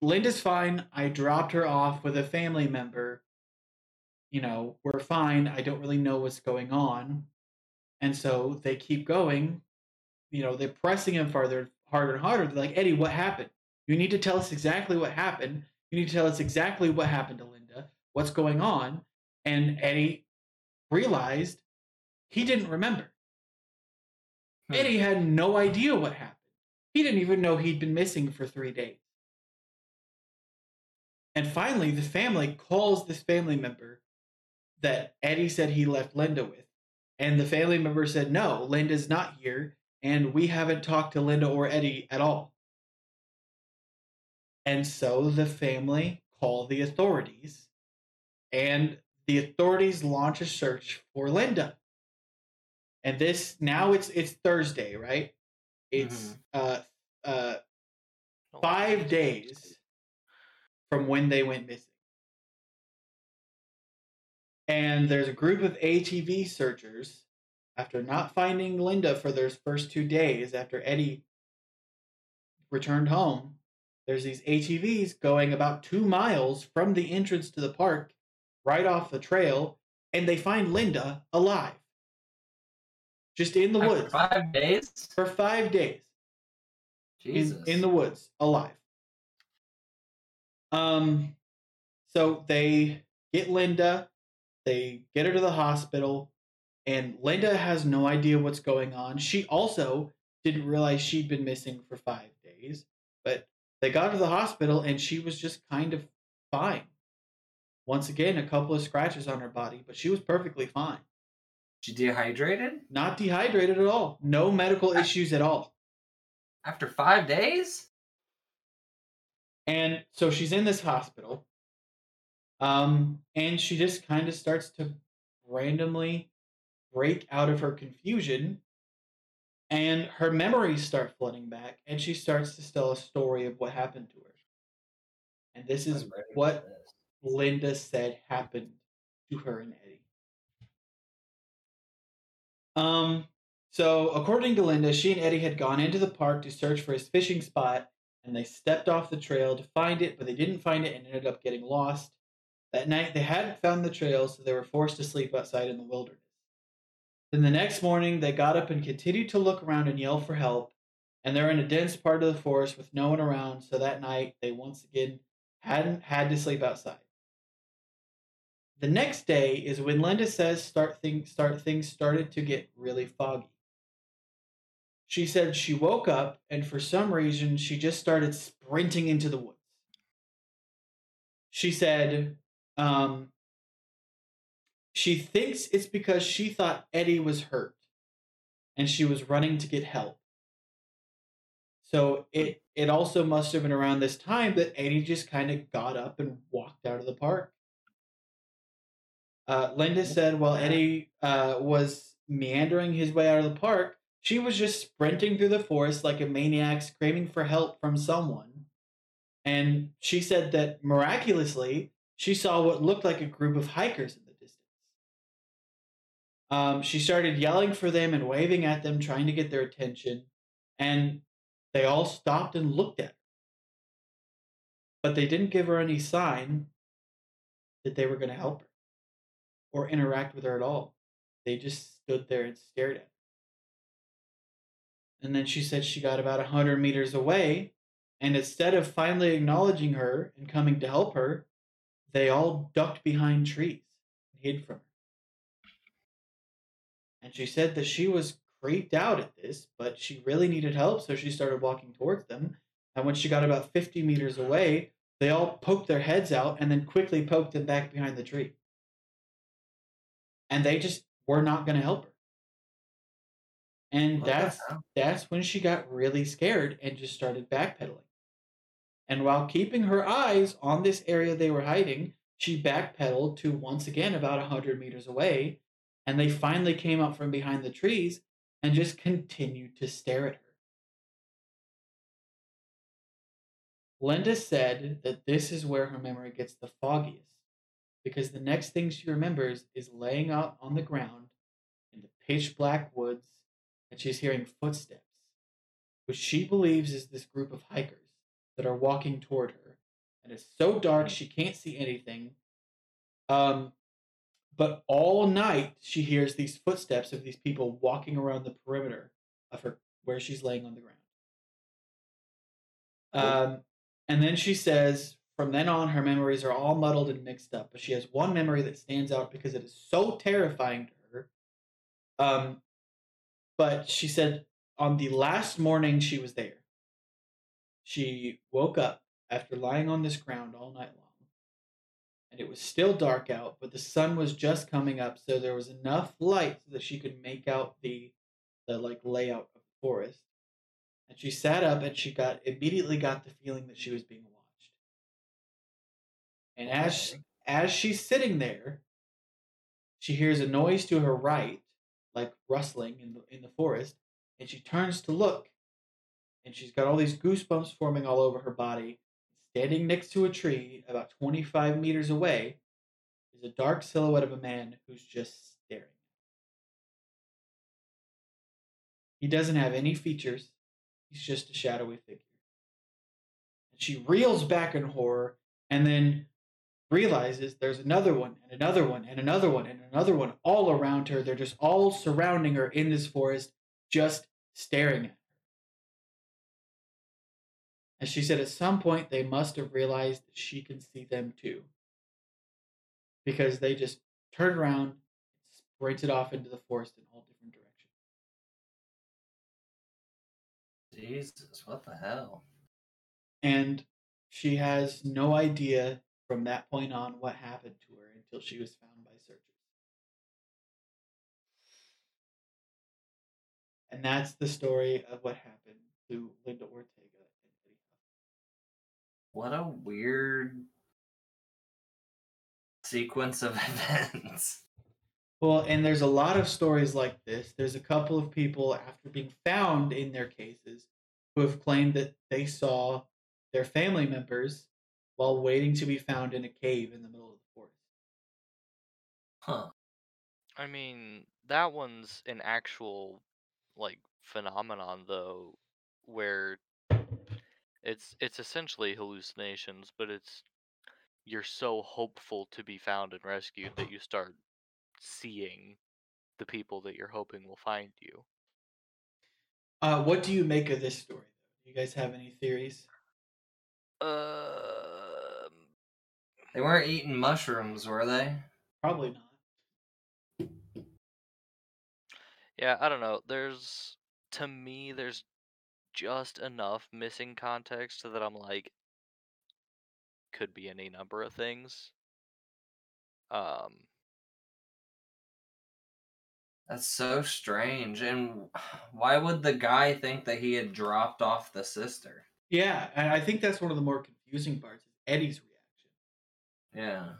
Linda's fine. I dropped her off with a family member. You know, we're fine. I don't really know what's going on. And so they keep going. You know, they're pressing him farther, harder and harder. They're like, Eddie, what happened? You need to tell us exactly what happened. You need to tell us exactly what happened to Linda. What's going on? And Eddie realized he didn't remember. Hmm. Eddie had no idea what happened. He didn't even know he'd been missing for three days. And finally, the family calls this family member that Eddie said he left Linda with. And the family member said, No, Linda's not here. And we haven't talked to Linda or Eddie at all. And so the family call the authorities. And the authorities launch a search for Linda. And this now it's it's Thursday, right? It's uh uh five days from when they went missing. And there's a group of ATV searchers after not finding Linda for those first two days after Eddie returned home. There's these ATVs going about two miles from the entrance to the park, right off the trail, and they find Linda alive. Just in the After woods five days. for five days Jesus. in, in the woods alive. Um, so they get Linda, they get her to the hospital, and Linda has no idea what's going on. She also didn't realize she'd been missing for five days, but they got to the hospital and she was just kind of fine. Once again, a couple of scratches on her body, but she was perfectly fine. She dehydrated Not dehydrated at all. No medical issues at all. after five days. And so she's in this hospital. Um, and she just kind of starts to randomly break out of her confusion. And her memories start flooding back, and she starts to tell a story of what happened to her. And this is I'm ready for what this. Linda said happened to her and Eddie. Um, so according to Linda, she and Eddie had gone into the park to search for his fishing spot, and they stepped off the trail to find it, but they didn't find it and ended up getting lost. That night, they hadn't found the trail, so they were forced to sleep outside in the wilderness. Then the next morning, they got up and continued to look around and yell for help, and they're in a dense part of the forest with no one around, so that night they once again hadn't had to sleep outside. The next day is when Linda says start things start things started to get really foggy. She said she woke up and for some reason she just started sprinting into the woods. She said um, she thinks it's because she thought Eddie was hurt and she was running to get help. So it it also must have been around this time that Eddie just kind of got up and walked out of the park. Uh, Linda said while Eddie uh, was meandering his way out of the park, she was just sprinting through the forest like a maniac, screaming for help from someone. And she said that miraculously, she saw what looked like a group of hikers. Um, she started yelling for them and waving at them, trying to get their attention, and they all stopped and looked at her. But they didn't give her any sign that they were going to help her or interact with her at all. They just stood there and stared at her. And then she said she got about a 100 meters away, and instead of finally acknowledging her and coming to help her, they all ducked behind trees and hid from her. And she said that she was creeped out at this, but she really needed help, so she started walking towards them. And when she got about 50 meters away, they all poked their heads out and then quickly poked them back behind the tree. And they just were not going to help her. And that's that's when she got really scared and just started backpedaling. And while keeping her eyes on this area they were hiding, she backpedaled to once again about a 100 meters away, and they finally came up from behind the trees and just continued to stare at her. Linda said that this is where her memory gets the foggiest because the next thing she remembers is laying out on the ground in the pitch black woods and she's hearing footsteps, which she believes is this group of hikers that are walking toward her. And it's so dark she can't see anything. Um, but all night she hears these footsteps of these people walking around the perimeter of her where she's laying on the ground. Um, and then she says, from then on, her memories are all muddled and mixed up. But she has one memory that stands out because it is so terrifying to her. Um, but she said on the last morning she was there, she woke up after lying on this ground all night long. And it was still dark out, but the sun was just coming up, so there was enough light so that she could make out the the like layout of the forest. And she sat up and she got immediately got the feeling that she was being watched. And as Okay. as she's sitting there, she hears a noise to her right, like rustling in the in the forest, and she turns to look, and she's got all these goosebumps forming all over her body. Standing next to a tree, about 25 meters away, is a dark silhouette of a man who's just staring. He doesn't have any features. He's just a shadowy figure. And she reels back in horror and then realizes there's another one and another one and another one and another one all around her. They're just all surrounding her in this forest, just staring at her. And she said at some point they must have realized that she can see them too. Because they just turned around, and sprinted off into the forest in all different directions. Jesus, what the hell? And she has no idea from that point on what happened to her until she was found by searchers. And that's the story of what happened to Linda Ortega and Eddie Huff. What a weird sequence of events. Well, and there's a lot of stories like this. There's a couple of people, after being found in their cases, who have claimed that they saw their family members while waiting to be found in a cave in the middle of the forest. Huh. I mean, that one's an actual like phenomenon though, where it's it's essentially hallucinations, but it's you're so hopeful to be found and rescued that you start seeing the people that you're hoping will find you. Uh, what do you make of this story? Do you guys have any theories? Um, They weren't eating mushrooms, were they? Probably not. yeah, I don't know. There's to me, there's just enough missing context so that I'm like, could be any number of things. Um, That's so strange. And why would the guy think that he had dropped off the sister? Yeah, and I think that's one of the more confusing parts is Eddie's reaction. Yeah.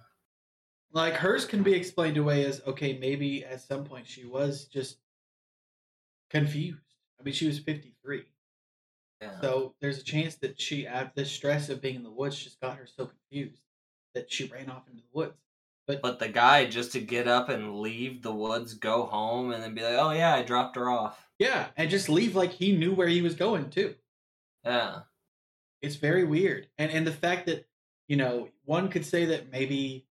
Like hers can be explained away as okay, maybe at some point she was just confused. I mean, she was 53. Yeah. So there's a chance that she, out the stress of being in the woods, just got her so confused that she ran off into the woods. But, But the guy just to get up and leave the woods, go home, and then be like, "Oh yeah, I dropped her off." yeah, and just leave like he knew where he was going too. Yeah. It's very weird, and and the fact that you know one could say that maybe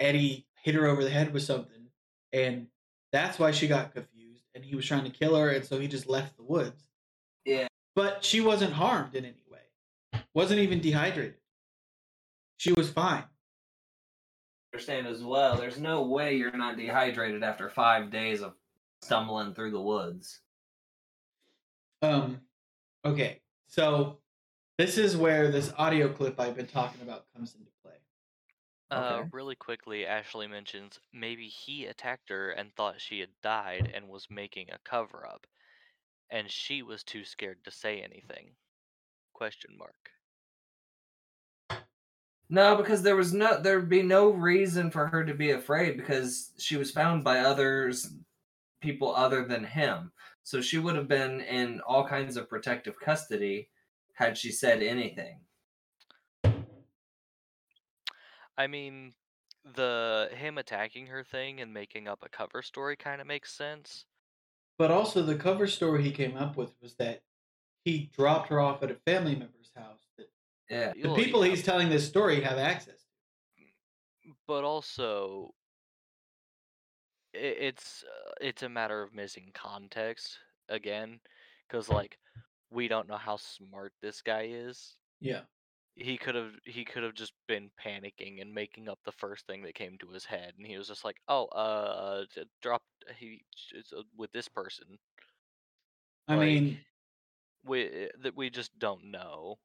Eddie hit her over the head with something, and that's why she got confused, and he was trying to kill her, and so he just left the woods. Yeah. But she wasn't harmed in any way. Wasn't even dehydrated. She was fine. Understand as well. There's no way you're not dehydrated after five days of stumbling through the woods. Um, okay, so this is where this audio clip I've been talking about comes into play. uh, Okay. really quickly, Ashley mentions maybe he attacked her and thought she had died and was making a cover up, and she was too scared to say anything. Question mark. No, because there was no there'd be no reason for her to be afraid because she was found by others people other than him. So she would have been in all kinds of protective custody had she said anything. I mean, the him attacking her thing and making up a cover story kind of makes sense. But also, the cover story he came up with was that he dropped her off at a family member's house. That Yeah. the people he's telling this story have access. to. but also it's uh, it's a matter of missing context again, because like we don't know how smart this guy is. Yeah, he could have he could have just been panicking and making up the first thing that came to his head and he was just like oh uh d- drop he it's, uh, with this person I Like, mean, we that we just don't know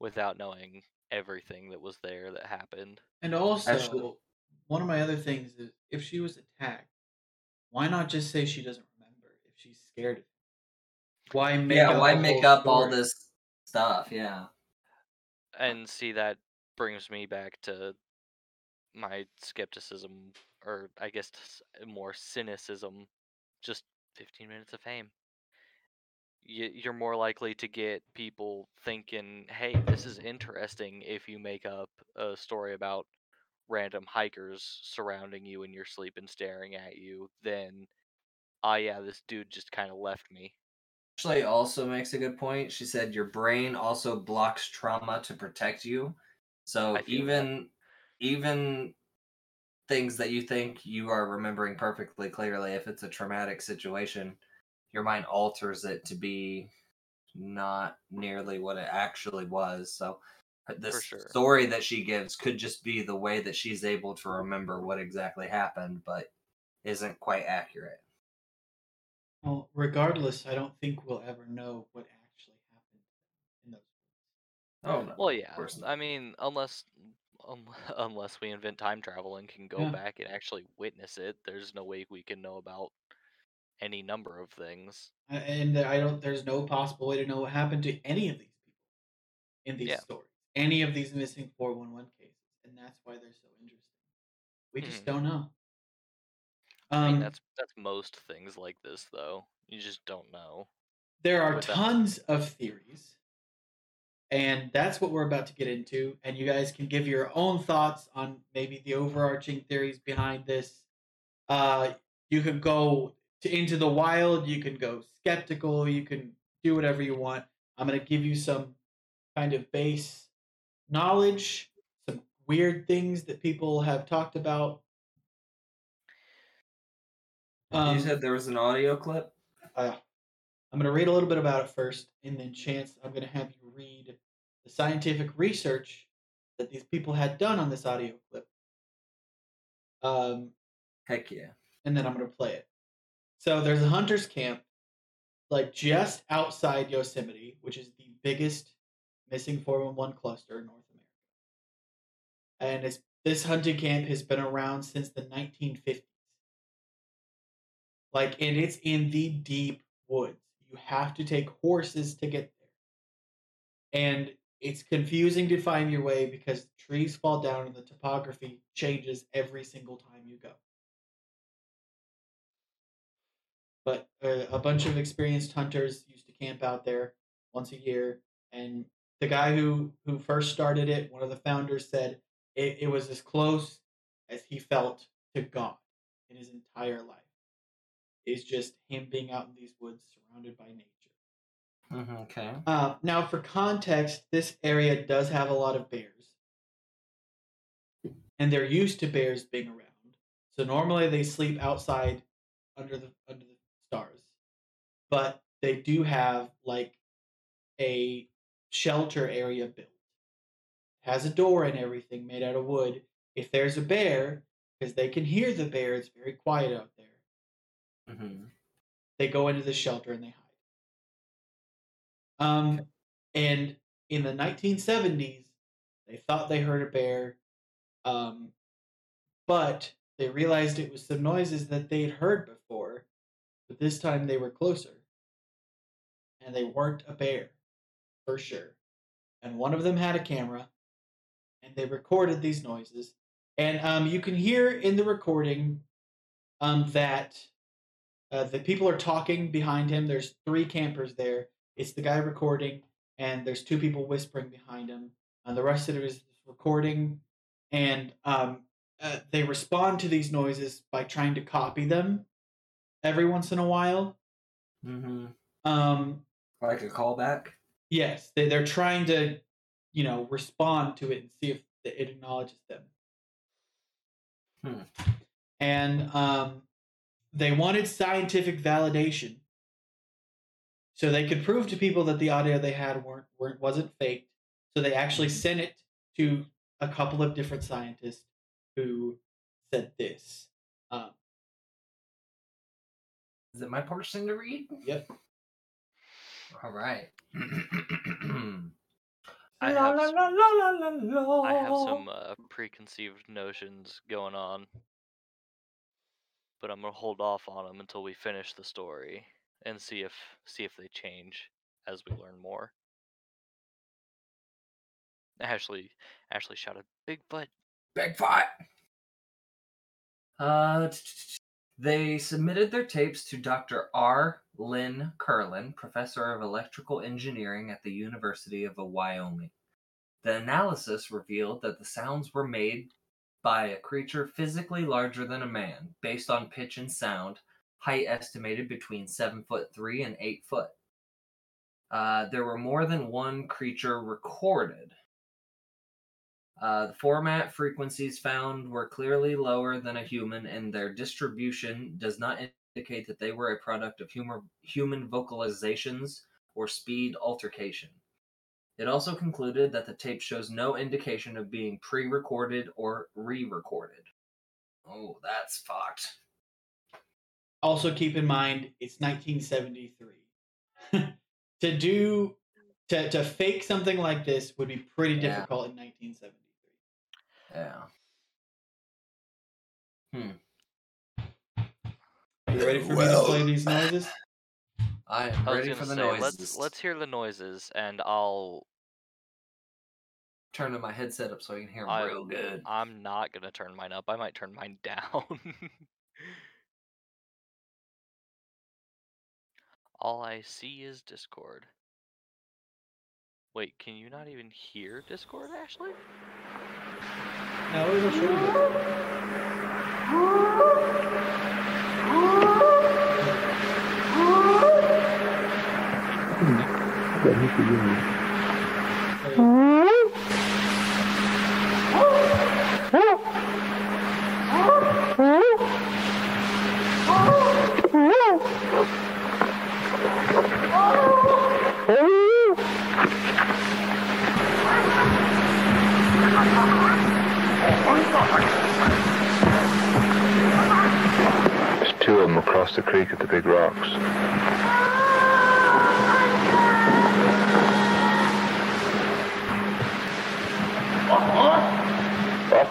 without knowing everything that was there that happened and also Actually- one of my other things is if she was attacked, why not just say she doesn't remember if she's scared? Why make yeah, why make up all this stuff? Yeah. And see that brings me back to my skepticism or i guess more cynicism just 15 minutes of fame. You're more likely to get people thinking hey this is interesting if you make up a story about random hikers surrounding you in your sleep and staring at you than ah yeah this dude just kind of left me Ashley also makes a good point. She said your brain also blocks trauma to protect you. So feel that. even even things that you think you are remembering perfectly clearly, if it's a traumatic situation, your mind alters it to be not nearly what it actually was. So uh, this sure. story that she gives could just be the way that she's able to remember what exactly happened, but isn't quite accurate. Well, regardless, I don't think we'll ever know what actually happened in those. Oh no. well yeah i mean unless um, unless we invent time travel and can go Yeah. back and actually witness it there's no way we can know about any number of things And I don't. There's no possible way to know what happened to any of these people in these Yeah. stories, any of these missing four one one cases, and that's why they're so interesting. We just Mhm. don't know. I mean Um, that's that's most things like this though you just don't know there are tons of theories, and that's what we're about to get into. And you guys can give your own thoughts on maybe the overarching theories behind this. Uh, you can go to into the wild. You can go skeptical. You can do whatever you want. I'm gonna give you some kind of base knowledge, some weird things that people have talked about. You Um, said there was an audio clip? uh, I'm going to read a little bit about it first, and then Chance, I'm going to have you read the scientific research that these people had done on this audio clip. Um, Heck yeah. and then I'm going to play it. So there's a hunter's camp, like just outside Yosemite, which is the biggest missing 411 cluster in North America. And it's, this hunting camp has been around since the 1950s. Like, and it's in the deep woods. You have to take horses to get there. And it's confusing to find your way because trees fall down and the topography changes every single time you go. But uh, a bunch of experienced hunters used to camp out there once a year. And the guy who, who first started it, one of the founders, said it, it was as close as he felt to God in his entire life. Is just him being out in these woods surrounded by nature. Mhm, Okay. Uh, now, for context, this area does have a lot of bears, and they're used to bears being around. So normally they sleep outside under the under the stars, but they do have like a shelter area built. has a door and everything made out of wood. If there's a bear, because they can hear the bear, it's very quiet out there hmm they go into the shelter and they hide. Um, and in the 1970s, they thought they heard a bear, um, but they realized it was some noises that they'd heard before, but this time they were closer, and they weren't a bear, for sure. And one of them had a camera, and they recorded these noises, and um, you can hear in the recording um, that uh, the people are talking behind him. There's three campers there. It's the guy recording, and there's two people whispering behind him. And the rest of it is recording, and um, uh, they respond to these noises by trying to copy them every once in a while. hmm Um, Like a callback? yes, they, they're trying to, you know, respond to it and see if it acknowledges them. Hmm. And um, they wanted scientific validation so they could prove to people that the audio they had weren't, weren't wasn't faked so they actually sent it to a couple of different scientists who said this um, Is it my portion to read? yep All right. I La, have la, s- la, la, la, la, la. I have some uh, preconceived notions going on, but I'm gonna hold off on them until we finish the story and see if see if they change as we learn more. Ashley, Ashley shouted, "Bigfoot!" Bigfoot. Uh, t- t- t- they submitted their tapes to Dr. R. Lynn Kirlin, professor of electrical engineering at the University of Wyoming. The analysis revealed that the sounds were made by a creature physically larger than a man, based on pitch and sound, height estimated between seven foot three and eight foot. Uh, there were more than one creature recorded. Uh, the formant frequencies found were clearly lower than a human, and their distribution does not indicate that they were a product of humor, human vocalizations or speed altercation. It also concluded that the tape shows no indication of being pre recorded or re recorded. Oh, that's fucked. Also, keep in mind it's 1973. to do to to fake something like this would be pretty Yeah. difficult in 1973. Yeah. Hmm. Are you ready for me to play these noises? I am I ready for the say, noises. let's let's hear the noises, and I'll. turn my headset up so I can hear 'em I- real good. I'm not gonna turn mine up. I might turn mine down. All I see is Discord. Wait, can you not even hear Discord, Ashley? No, it'll show you. There's two of them across the creek at the big rocks.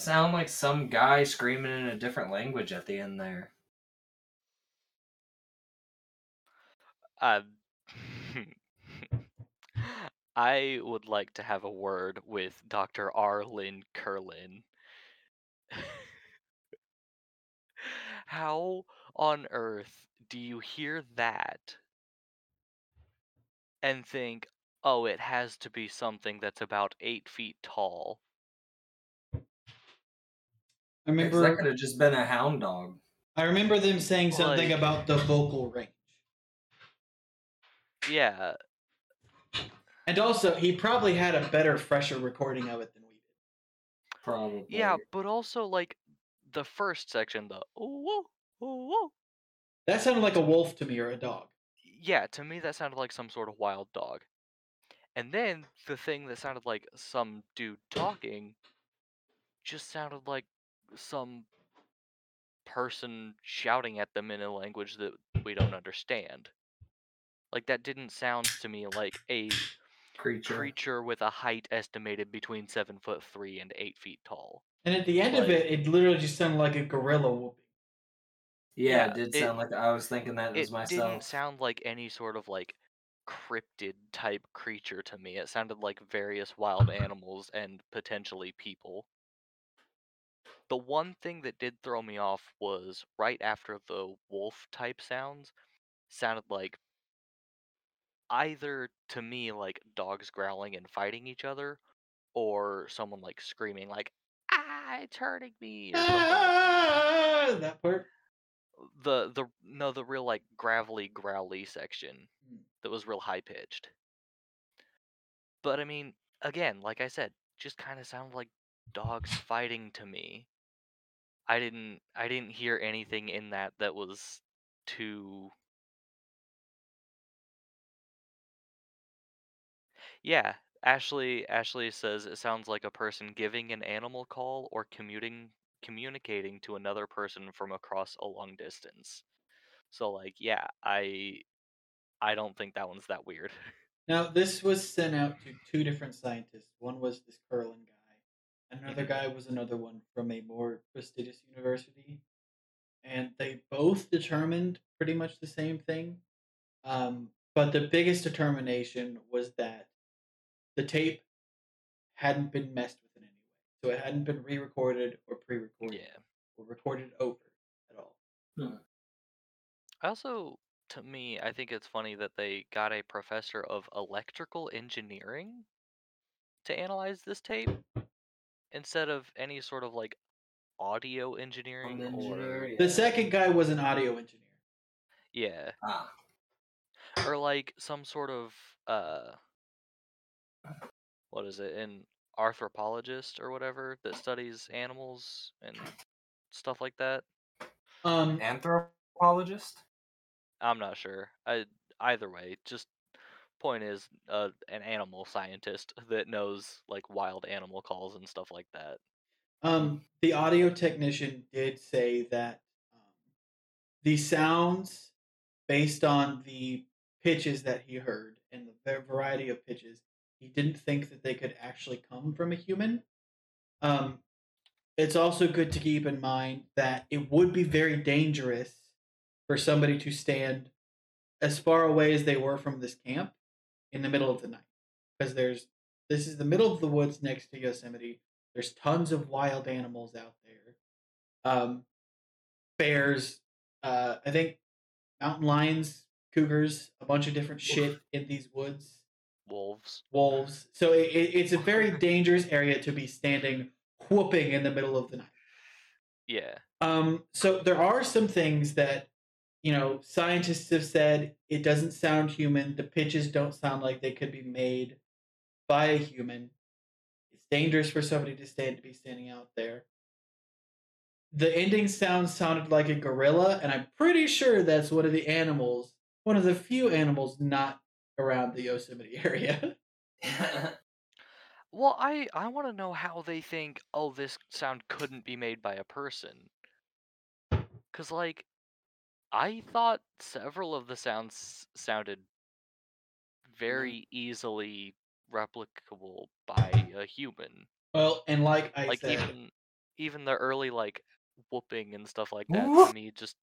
sound like some guy screaming in a different language at the end there? Uh, I would like to have a word with Dr. Lynn Kirlin. How on earth do you hear that and think, oh, it has to be something that's about eight feet tall? I remember that remember could have just been a hound dog. I remember them saying something Like- about the vocal range. Yeah, And also, he probably had a better, fresher recording of it than we did. Probably. yeah, but also like the first section, the oh whoa, oh whoa. That sounded like a wolf to me or a dog. Yeah, to me that sounded like some sort of wild dog. And then the thing that sounded like some dude talking just sounded like some person shouting at them in a language that we don't understand. Like that didn't sound to me like a creature. creature with a height estimated between seven foot three and eight feet tall. And at the end of it, it literally just sounded like a gorilla whooping. Yeah, Yeah, it did it- sound like I was thinking that It as myself. It didn't sound like any sort of like cryptid type creature to me. It sounded like various wild animals and potentially people. The one thing that did throw me off was right after the wolf type sounds sounded like either to me like dogs growling and fighting each other or someone like screaming like ah it's hurting me Ah, that part. the the no the real like gravelly growly section Mm. that was real high pitched but i mean again like i said just kind of sounded like dogs fighting to me i didn't i didn't hear anything in that that was too Yeah, Ashley Ashley says it sounds like a person giving an animal call or commuting communicating to another person from across a long distance. So like, yeah, I I don't think that one's that weird. Now, this was sent out to two different scientists. One was this Kirlin guy, another guy was another one from a more prestigious university. And they both determined pretty much the same thing. Um, but the biggest determination was that the tape hadn't been messed with in any way. So it hadn't been re recorded or pre recorded yeah. or recorded over at all. I also to me, I think it's funny that they got a professor of electrical engineering to analyze this tape instead of any sort of like audio engineering engineer, or yeah. The second guy was an audio engineer. yeah, Ah, or like some sort of uh what is it, an anthropologist or whatever that studies animals and stuff like that. Um, anthropologist. I'm not sure. I either way, just point is uh, an animal scientist that knows like wild animal calls and stuff like that. Um, the audio technician did say that um, the sounds, based on the pitches that he heard and the variety of pitches, he didn't think that they could actually come from a human. Um, it's also good to keep in mind that it would be very dangerous for somebody to stand as far away as they were from this camp in the middle of the night because there's this is the middle of the woods next to Yosemite. There's tons of wild animals out there. Um, bears, uh, I think mountain lions, cougars, a bunch of different shit in these woods. Wolves. Wolves. So it, it, it's a very dangerous area to be standing whooping in the middle of the night. Yeah. Um, so there are some things that you know scientists have said it doesn't sound human. The pitches don't sound like they could be made by a human. It's dangerous for somebody to stand to be standing out there. The ending sound sounded like a gorilla, and I'm pretty sure that's one of the animals, one of the few animals not around the Yosemite area. Well, I I want to know how they think. Oh, this sound couldn't be made by a person. Cause like, I thought several of the sounds sounded mm-hmm. very easily replicable by a human. well, and like I like said, even even the early like whooping and stuff like that to me just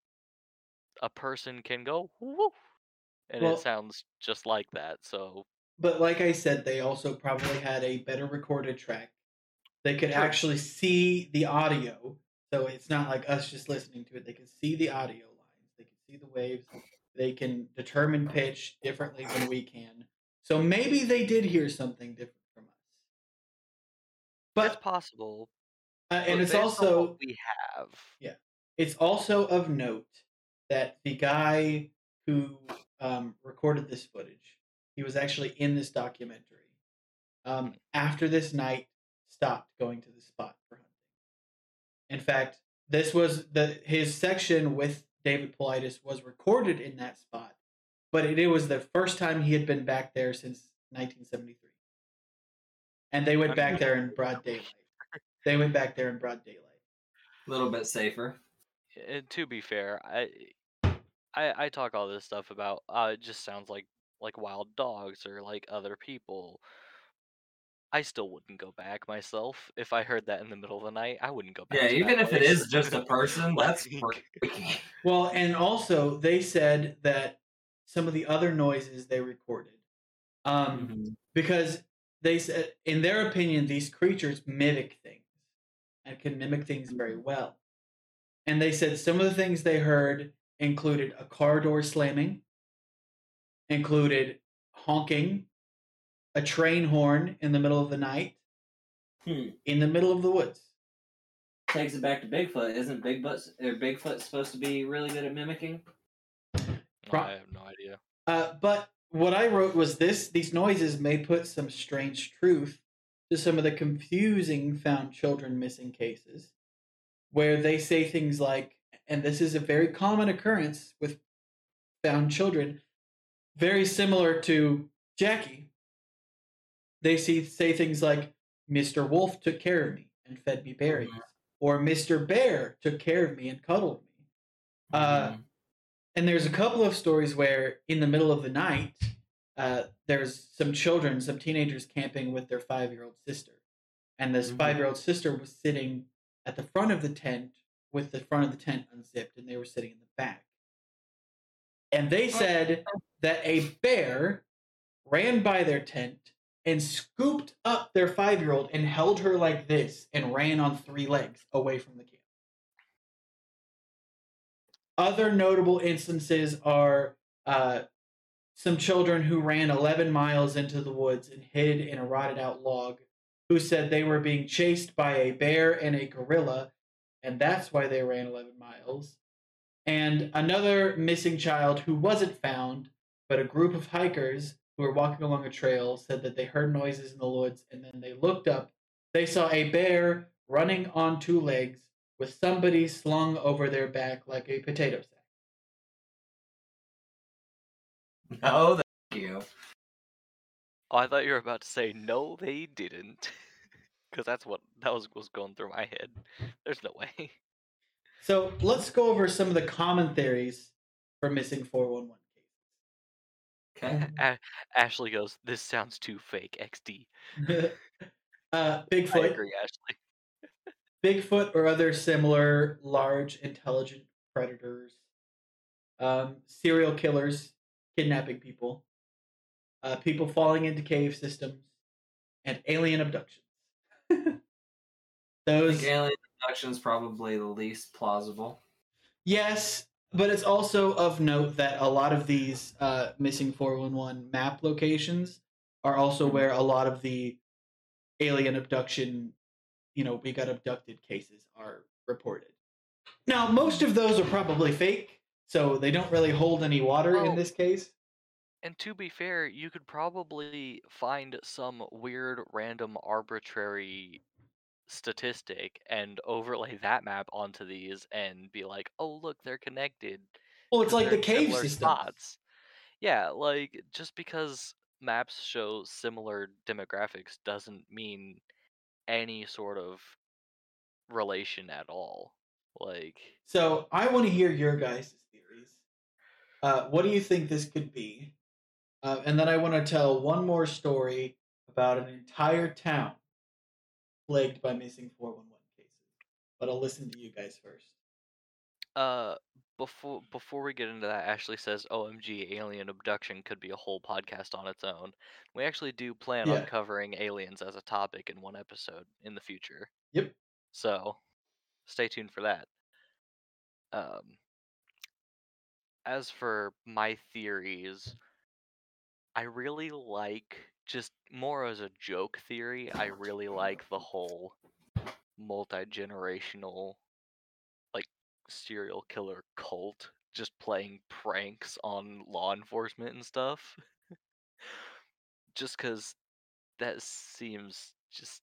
a person can go woof and Well- it sounds just like that so But like I said, they also probably had a better recorded track. They could actually see the audio, so it's not like us just listening to it. They can see the audio lines. They can see the waves. They can determine pitch differently than we can. So maybe they did hear something different from us. it's But possible uh, and it's also what we have Yeah. it's also of note that the guy who um, recorded this footage, he was actually in this documentary. Um, after this night, stopped going to the spot for hunting. In fact, this was the his section with David Paulides was recorded in that spot, but it, it was the first time he had been back there since 1973. And they went back there in broad daylight. They went back there in broad daylight. A little bit safer. and to be fair i i i talk all this stuff about uh it just sounds like like wild dogs or like other people i still wouldn't go back myself if i heard that in the middle of the night i wouldn't go back Yeah, to even that if it place. is just a person, that's freaky. Well, and also they said that some of the other noises they recorded, um, Mhm. because they said, in their opinion, these creatures mimic things and can mimic things very well. And they said some of the things they heard included a car door slamming, included honking, a train horn in the middle of the night, Hmm. in the middle of the woods. Takes it back to Bigfoot. Isn't Bigfoot or Bigfoot supposed to be really good at mimicking? Pro- i have no idea Uh, but what I wrote was this: these noises may put some strange truth to some of the confusing found children missing cases, where they say things like, and this is a very common occurrence with found children, very similar to Jackie. They see say things like Mr. Wolf took care of me and fed me berries, Mhm. or Mr. Bear took care of me and cuddled me. Uh, Mhm. And there's a couple of stories where, in the middle of the night, uh, there's some children, some teenagers camping with their five year old sister. And this Mhm. five year old sister was sitting at the front of the tent with the front of the tent unzipped, and they were sitting in the back. And they said that a bear ran by their tent and scooped up their five year old and held her like this and ran on three legs away from the camp. Other notable instances are uh, some children who ran 11 miles into the woods and hid in a rotted out log, who said they were being chased by a bear and a gorilla, and that's why they ran 11 miles. And another missing child who wasn't found, but a group of hikers who were walking along a trail said that they heard noises in the woods and then they looked up. They saw a bear running on two legs with somebody slung over their back like a potato sack. No, thank you. Oh, I thought you were about to say no, they didn't, because that's what that was was going through my head. There's no way. So let's go over some of the common theories for missing 411 Okay. A- Ashley goes, "This sounds too fake." XD. uh, I Bigfoot, agree, Ashley. Bigfoot or other similar large intelligent predators, um, serial killers kidnapping people, uh, people falling into cave systems, and alien abductions. I Those, think alien abductions probably the least plausible. yes, but it's also of note that a lot of these uh, missing 411 map locations are also where a lot of the alien abduction, you know, we got abducted cases are reported. Now, most of those are probably fake, so they don't really hold any water in Oh. this case. And to be fair, you could probably find some weird, random, arbitrary statistic and overlay that map onto these and be like, "Oh, look, they're connected." Well, it's like the cave systems. spots. Yeah, like just because maps show similar demographics doesn't mean any sort of relation at all. Like, So I want to hear your guys' theories. Uh, what do you think this could be? Uh, and then I want to tell one more story about an entire town plagued by missing 411 cases. But I'll listen to you guys first. uh, before before we get into that, Ashley says, "OMG, alien abduction could be a whole podcast on its own." We actually do plan Yeah. on covering aliens as a topic in one episode in the future. Yep. So, stay tuned for that. Um, as for my theories, I really like just more as a joke theory. I really like the whole multi generational, like serial killer cult just playing pranks on law enforcement and stuff. just because that seems just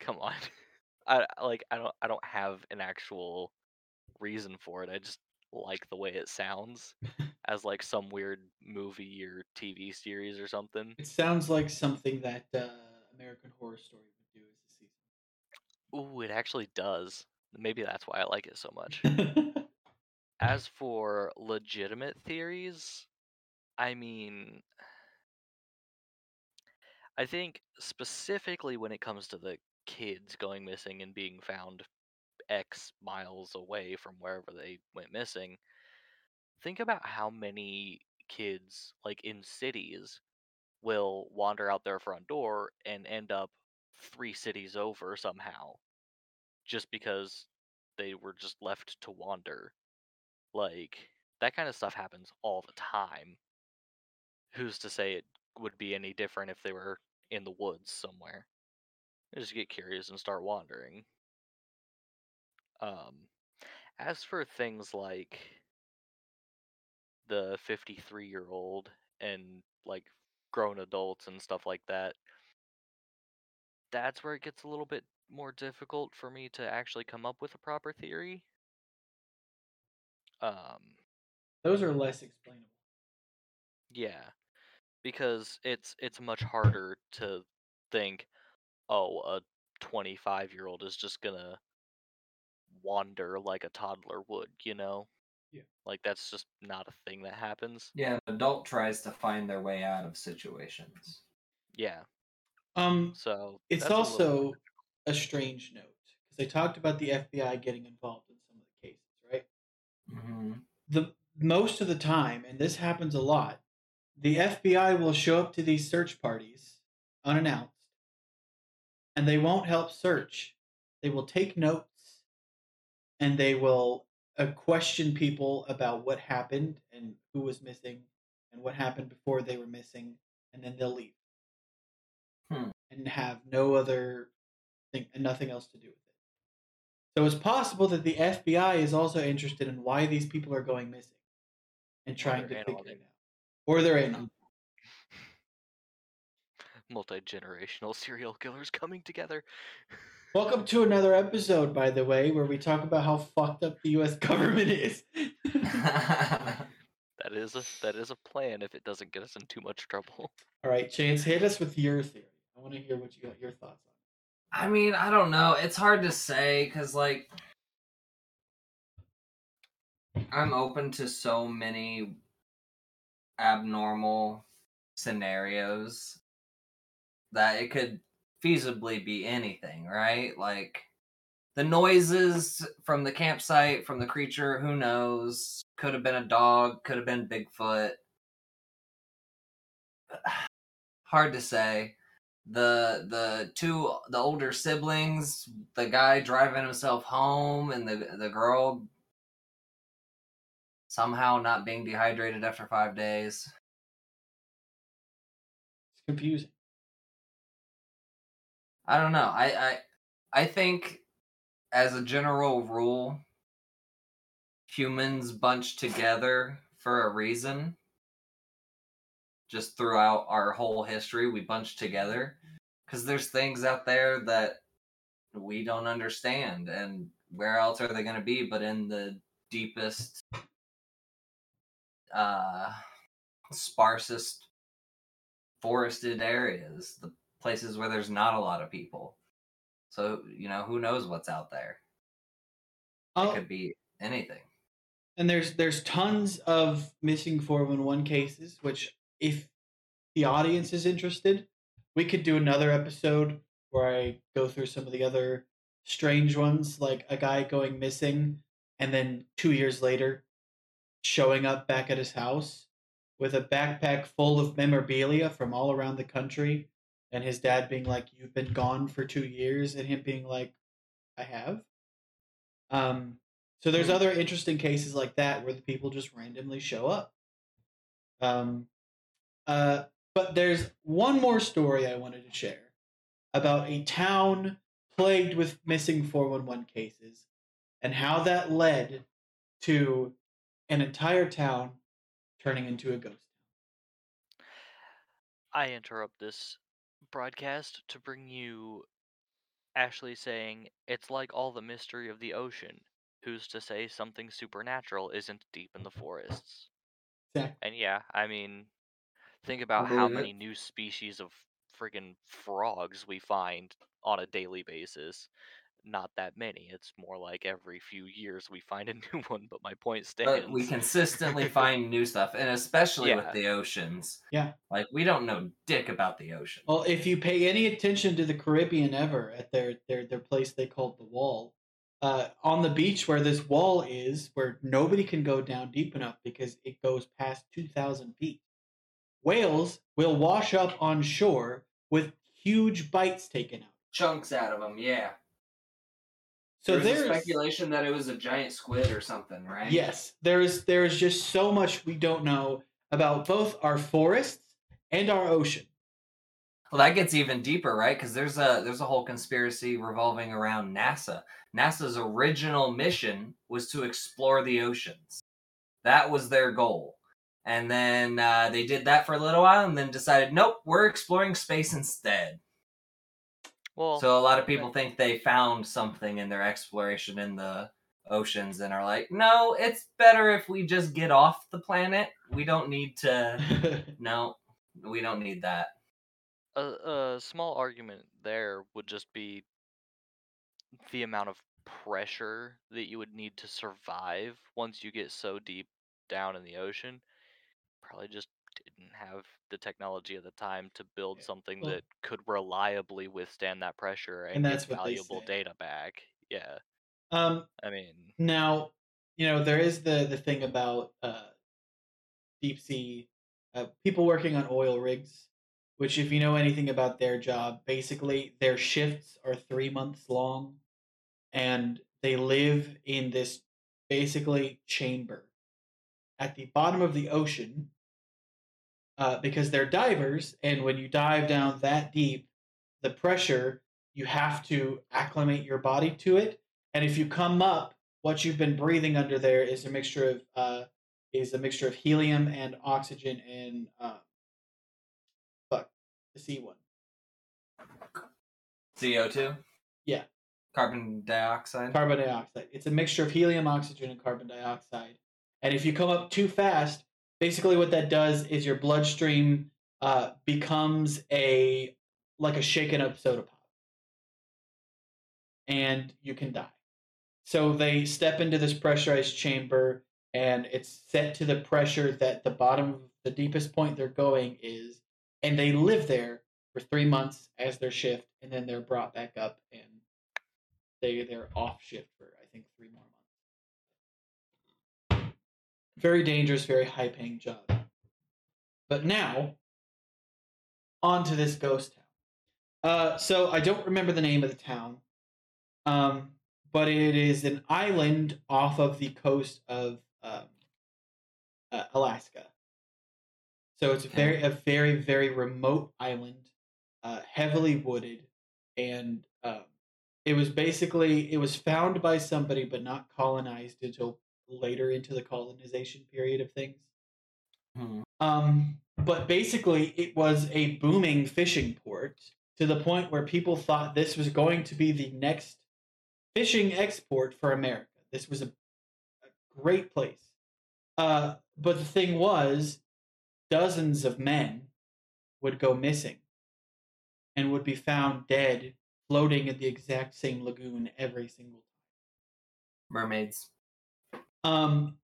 come on. I I- like I don't I don't have an actual reason for it. I just like the way it sounds as like some weird movie or TV series or something. It sounds like something that uh, American Horror Story would do as a season. Ooh, it actually does. Maybe that's why I like it so much. As for legitimate theories, I mean, I think specifically when it comes to the kids going missing and being found X miles away from wherever they went missing, think about how many kids, like in cities, will wander out their front door and end up three cities over somehow just because they were just left to wander. Like, that kind of stuff happens all the time. Who's to say it would be any different if they were in the woods somewhere? They just get curious and start wandering. Um, as for things like the 53 year old and like grown adults and stuff like that, that's where it gets a little bit more difficult for me to actually come up with a proper theory. Um, Those are less explainable. yeah. because it's it's much harder to think, oh, a 25 year old is just gonna wander like a toddler would, you know? Yeah. Like that's just not a thing that happens. Yeah, an adult tries to find their way out of situations. Yeah. Um, So it's that's a little also a strange note because they talked about the FBI getting involved in some of the cases, right? Mm-hmm. the most of the time, and this happens a lot, the FBI will show up to these search parties unannounced, and they won't help search. They will take notes, and they will uh, question people about what happened and who was missing, and what happened before they were missing, and then they'll leave, Hmm. and have no other thing and nothing else to do with it. So it's possible that the FBI is also interested in why these people are going missing and trying to figure it out. Or they're in multi generational serial killers coming together. Welcome to another episode, by the way, where we talk about how fucked up the US government is. That is a that is a plan if it doesn't get us in too much trouble. All right, Chance, hit us with your theory. I want to hear what you got your thoughts on. I mean, I don't know. It's hard to say because, like, I'm open to so many abnormal scenarios that it could feasibly be anything, right? Like, the noises from the campsite, from the creature, who knows? Could have been a dog, could have been Bigfoot. Hard to say the the two the older siblings the guy driving himself home and the the girl somehow not being dehydrated after five days It's confusing. I don't know. I i i think as a general rule humans bunch together for a reason. Just throughout our whole history we bunch together. Because there's things out there that we don't understand and where else are they going to be but in the deepest uh sparsest forested areas? The places where there's not a lot of people. So you know who knows what's out there? It Oh, could be anything. And there's there's tons of missing 411 cases, which if the audience is interested, we could do another episode where I go through some of the other strange ones, like a guy going missing and then two years later showing up back at his house with a backpack full of memorabilia from all around the country and his dad being like, You've been gone for two years, and him being like, I have. Um so there's Hmm. other interesting cases like that where the people just randomly show up. Um, uh, but there's one more story I wanted to share about a town plagued with missing 411 cases and how that led to an entire town turning into a ghost town. I interrupt this broadcast to bring you Ashley saying it's like all the mystery of the ocean. Who's to say something supernatural isn't deep in the forests? Exactly. And yeah, I mean, think about how many new species of friggin' frogs we find on a daily basis. Not that many. It's more like every few years we find a new one, but my point stands. But we consistently find new stuff, and especially Yeah. with the oceans. Yeah. Like we don't know dick about the ocean. Well, if you pay any attention to the Caribbean ever at their their their place they called the Wall, uh, on the beach where this wall is, where nobody can go down deep enough because it goes past two thousand feet, whales will wash up on shore with huge bites taken out. Chunks out of them, yeah. So there was a there's speculation that it was a giant squid or something, right? yes, there's there's just so much we don't know about both our forests and our ocean. Well, that gets even deeper, right? Because there's a there's a whole conspiracy revolving around NASA. NASA's original mission was to explore the oceans. That was their goal. And then uh, they did that for a little while, and then decided, nope, we're exploring space instead. Well, So a lot of people think they found something in their exploration in the oceans and are like, no, it's better if we just get off the planet. We don't need to. No, We don't need that. A, a small argument there would just be the amount of pressure that you would need to survive once you get so deep down in the ocean. Probably just didn't have the technology at the time to build Yeah, something well- that could reliably withstand that pressure and, And get that's they valuable data back. Yeah, Um, I mean, Now, you know, there is the the thing about uh, deep sea uh, people working on oil rigs, which, if you know anything about their job, basically their shifts are three months long, and they live in this basically chamber at the bottom of the ocean uh, because they're divers, and when you dive down that deep, the pressure you have to acclimate your body to it, and if you come up what you've been breathing under there is a mixture of uh, is a mixture of helium and oxygen and uh, fuck the C one. CO2? Yeah. Carbon dioxide? Carbon dioxide. It's a mixture of helium, oxygen, and carbon dioxide. And if you come up too fast, basically what that does is your bloodstream uh, becomes a like a shaken up soda pop, and you can die. So they step into this pressurized chamber, and it's set to the pressure that the bottom of the deepest point they're going is, and they live there for three months as their shift, and then they're brought back up and they they're off shift for I think three more months. Very dangerous, very high paying job. But now, on to this ghost town. Uh, so I don't remember the name of the town, um, but it is an island off of the coast of um, uh, Alaska. So it's Okay. very a very very remote island, uh, heavily wooded, and um, it was basically it was found by somebody but not colonized until later into the colonization period of things. Hmm. Um, but basically, it was a booming fishing port to the point where people thought this was going to be the next fishing export for America. This was a, a great place. Uh, but the thing was, dozens of men would go missing and would be found dead floating in the exact same lagoon every single time. Mermaids. Um,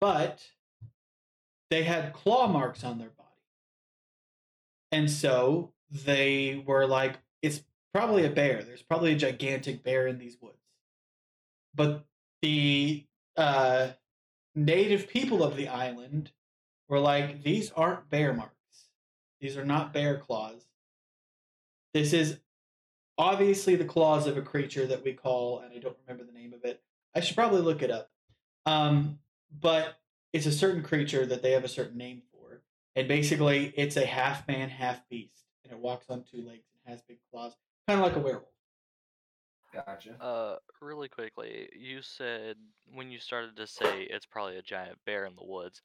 but they had claw marks on their body. And so they were like, it's probably a bear. There's probably a gigantic bear in these woods. But the uh, native people of the island were like, these aren't bear marks. These are not bear claws. This is obviously the claws of a creature that we call, and I don't remember the name of it. I should probably look it up. Um, but it's a certain creature that they have a certain name for. And basically, it's a half man, half beast. And it walks on two legs and has big claws, kind of like a werewolf. Gotcha. uh, really quickly, you said when you started to say it's probably a giant bear in the woods.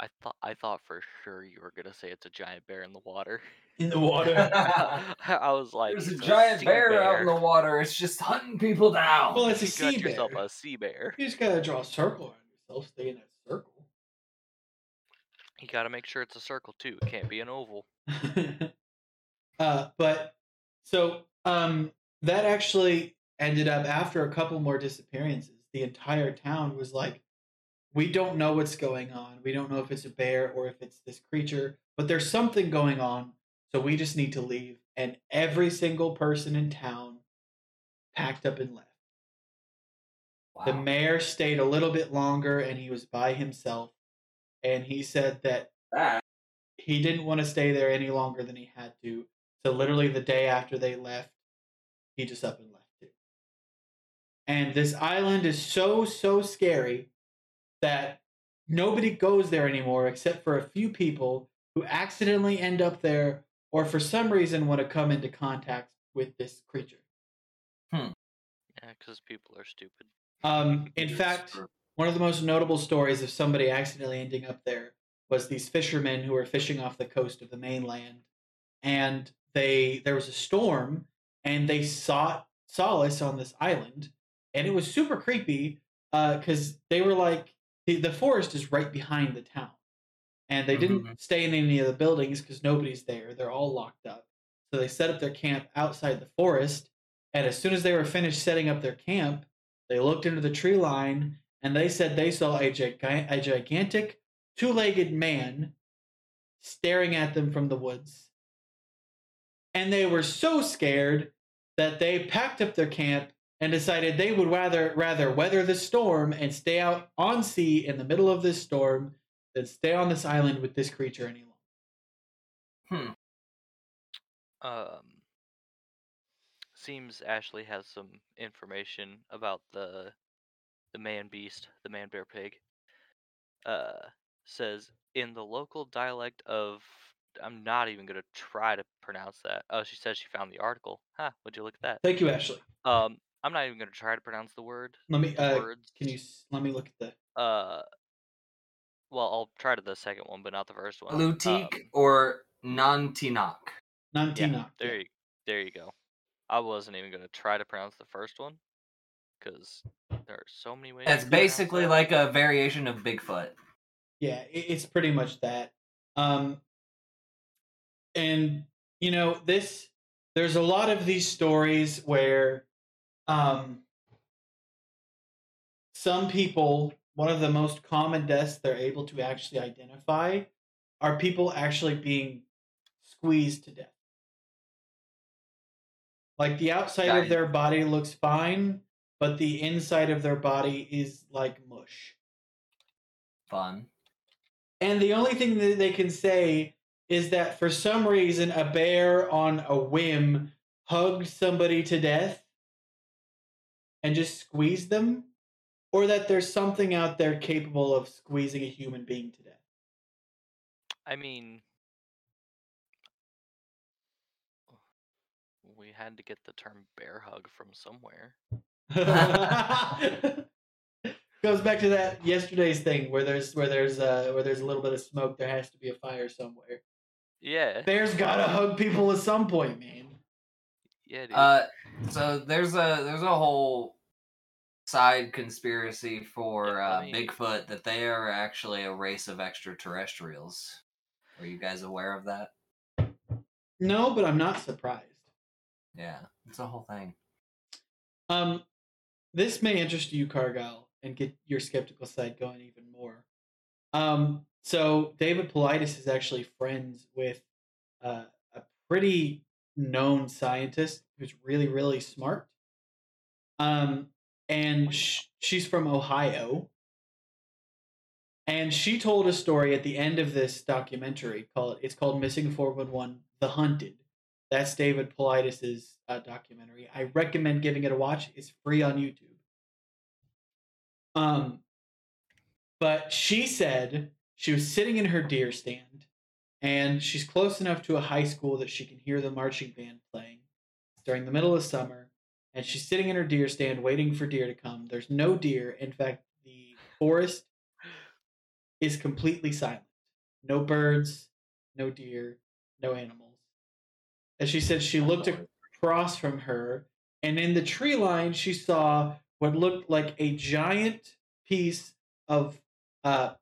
I thought I thought for sure you were gonna say it's a giant bear in the water. In the water. I was like, There's a giant sea bear, out in the water. It's just hunting people down. well, it's a You got sea bear. yourself a sea bear. You just gotta draw a circle around yourself, stay in that circle. You gotta make sure it's a circle too. It can't be an oval. uh, but so um, that actually ended up after a couple more disappearances. The entire town was like, we don't know what's going on. We don't know if it's a bear or if it's this creature, but there's something going on. So we just need to leave. And every single person in town packed up and left. wow. The mayor stayed a little bit longer and he was by himself. And he said that that. he didn't want to stay there any longer than he had to. So literally the day after they left, he just up and left too. And this island is so so scary that nobody goes there anymore except for a few people who accidentally end up there or for some reason want to come into contact with this creature. Hmm. Yeah, because people are stupid. Um, in fact, one of the most notable stories of somebody accidentally ending up there was these fishermen who were fishing off the coast of the mainland, and they there was a storm, and they sought solace on this island, and it was super creepy because they were like the, the forest is right behind the town, and they didn't Mhm. stay in any of the buildings because nobody's there. They're all locked up. So they set up their camp outside the forest. And as soon as they were finished setting up their camp, they looked into the tree line and they said they saw a, giga- a gigantic two legged man staring at them from the woods. And they were so scared that they packed up their camp and decided they would rather rather weather the storm and stay out on sea in the middle of this storm than stay on this island with this creature any longer. Hmm. Um, seems Ashley has some information about the the man beast, the man bear pig. Uh, says in the local dialect of I'm not even gonna try to pronounce that. Oh, she says she found the article. Huh? Would you look at that? Thank you, Ashley. Um, I'm not even gonna try to pronounce the word. Let me. Uh, words. can you s- let me look at the? Uh, well, I'll try to the second one, but not the first one. Lutique Um, or Nantinak. yeah, Nantina. there you, there you go. I wasn't even gonna try to pronounce the first one, because there are so many ways. It's to pronounce basically that. like a variation of Bigfoot. Yeah, it, it's pretty much that. Um, and you know this. There's a lot of these stories where, um, some people. One of the most common deaths they're able to actually identify are people actually being squeezed to death. Like the outside of their body looks fine, but the inside of their body is like mush. Fun. And the only thing that they can say is that for some reason a bear on a whim hugged somebody to death and just squeeze them, or that there's something out there capable of squeezing a human being to death? I mean, we had to get the term bear hug from somewhere. Goes back to that yesterday's thing where there's where there's uh where there's a little bit of smoke, there has to be a fire somewhere. Yeah, Bears gotta hug people at some point, man. yeah, dude. Uh, so there's a there's a whole side conspiracy for Yeah, uh, me- Bigfoot that they are actually a race of extraterrestrials. Are you guys aware of that? No, but I'm not surprised. Yeah, it's a whole thing. Um, this may interest you, Cargyle, and get your skeptical side going even more. Um, so David Paulides is actually friends with uh, a pretty known scientist who's really, really smart. Um, and sh- she's from Ohio. And she told a story at the end of this documentary called it's called Missing 411 The Hunted. That's David Paulides's uh, documentary. I recommend giving it a watch. It's free on YouTube. Um, but she said she was sitting in her deer stand, and she's close enough to a high school that she can hear the marching band playing. During the middle of summer, and she's sitting in her deer stand waiting for deer to come. There's no deer. In fact, the forest is completely silent. No birds, no deer, no animals. As she said she looked across from her, and in the tree line, she saw what looked like a giant piece of uh,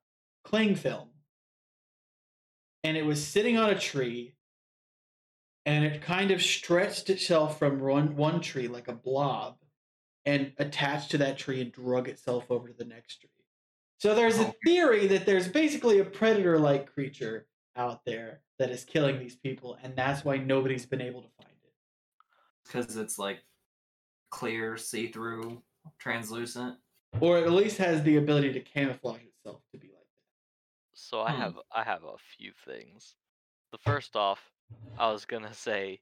cling film. And it was sitting on a tree, and it kind of stretched itself from one, one tree like a blob and attached to that tree and drug itself over to the next tree. So there's a theory that there's basically a predator like creature out there that is killing these people, and that's why nobody's been able to find it. Because it's like clear, see through, translucent. Or at least has the ability to camouflage itself to be like that. So I Hmm. have I have a few things. The first off, I was gonna say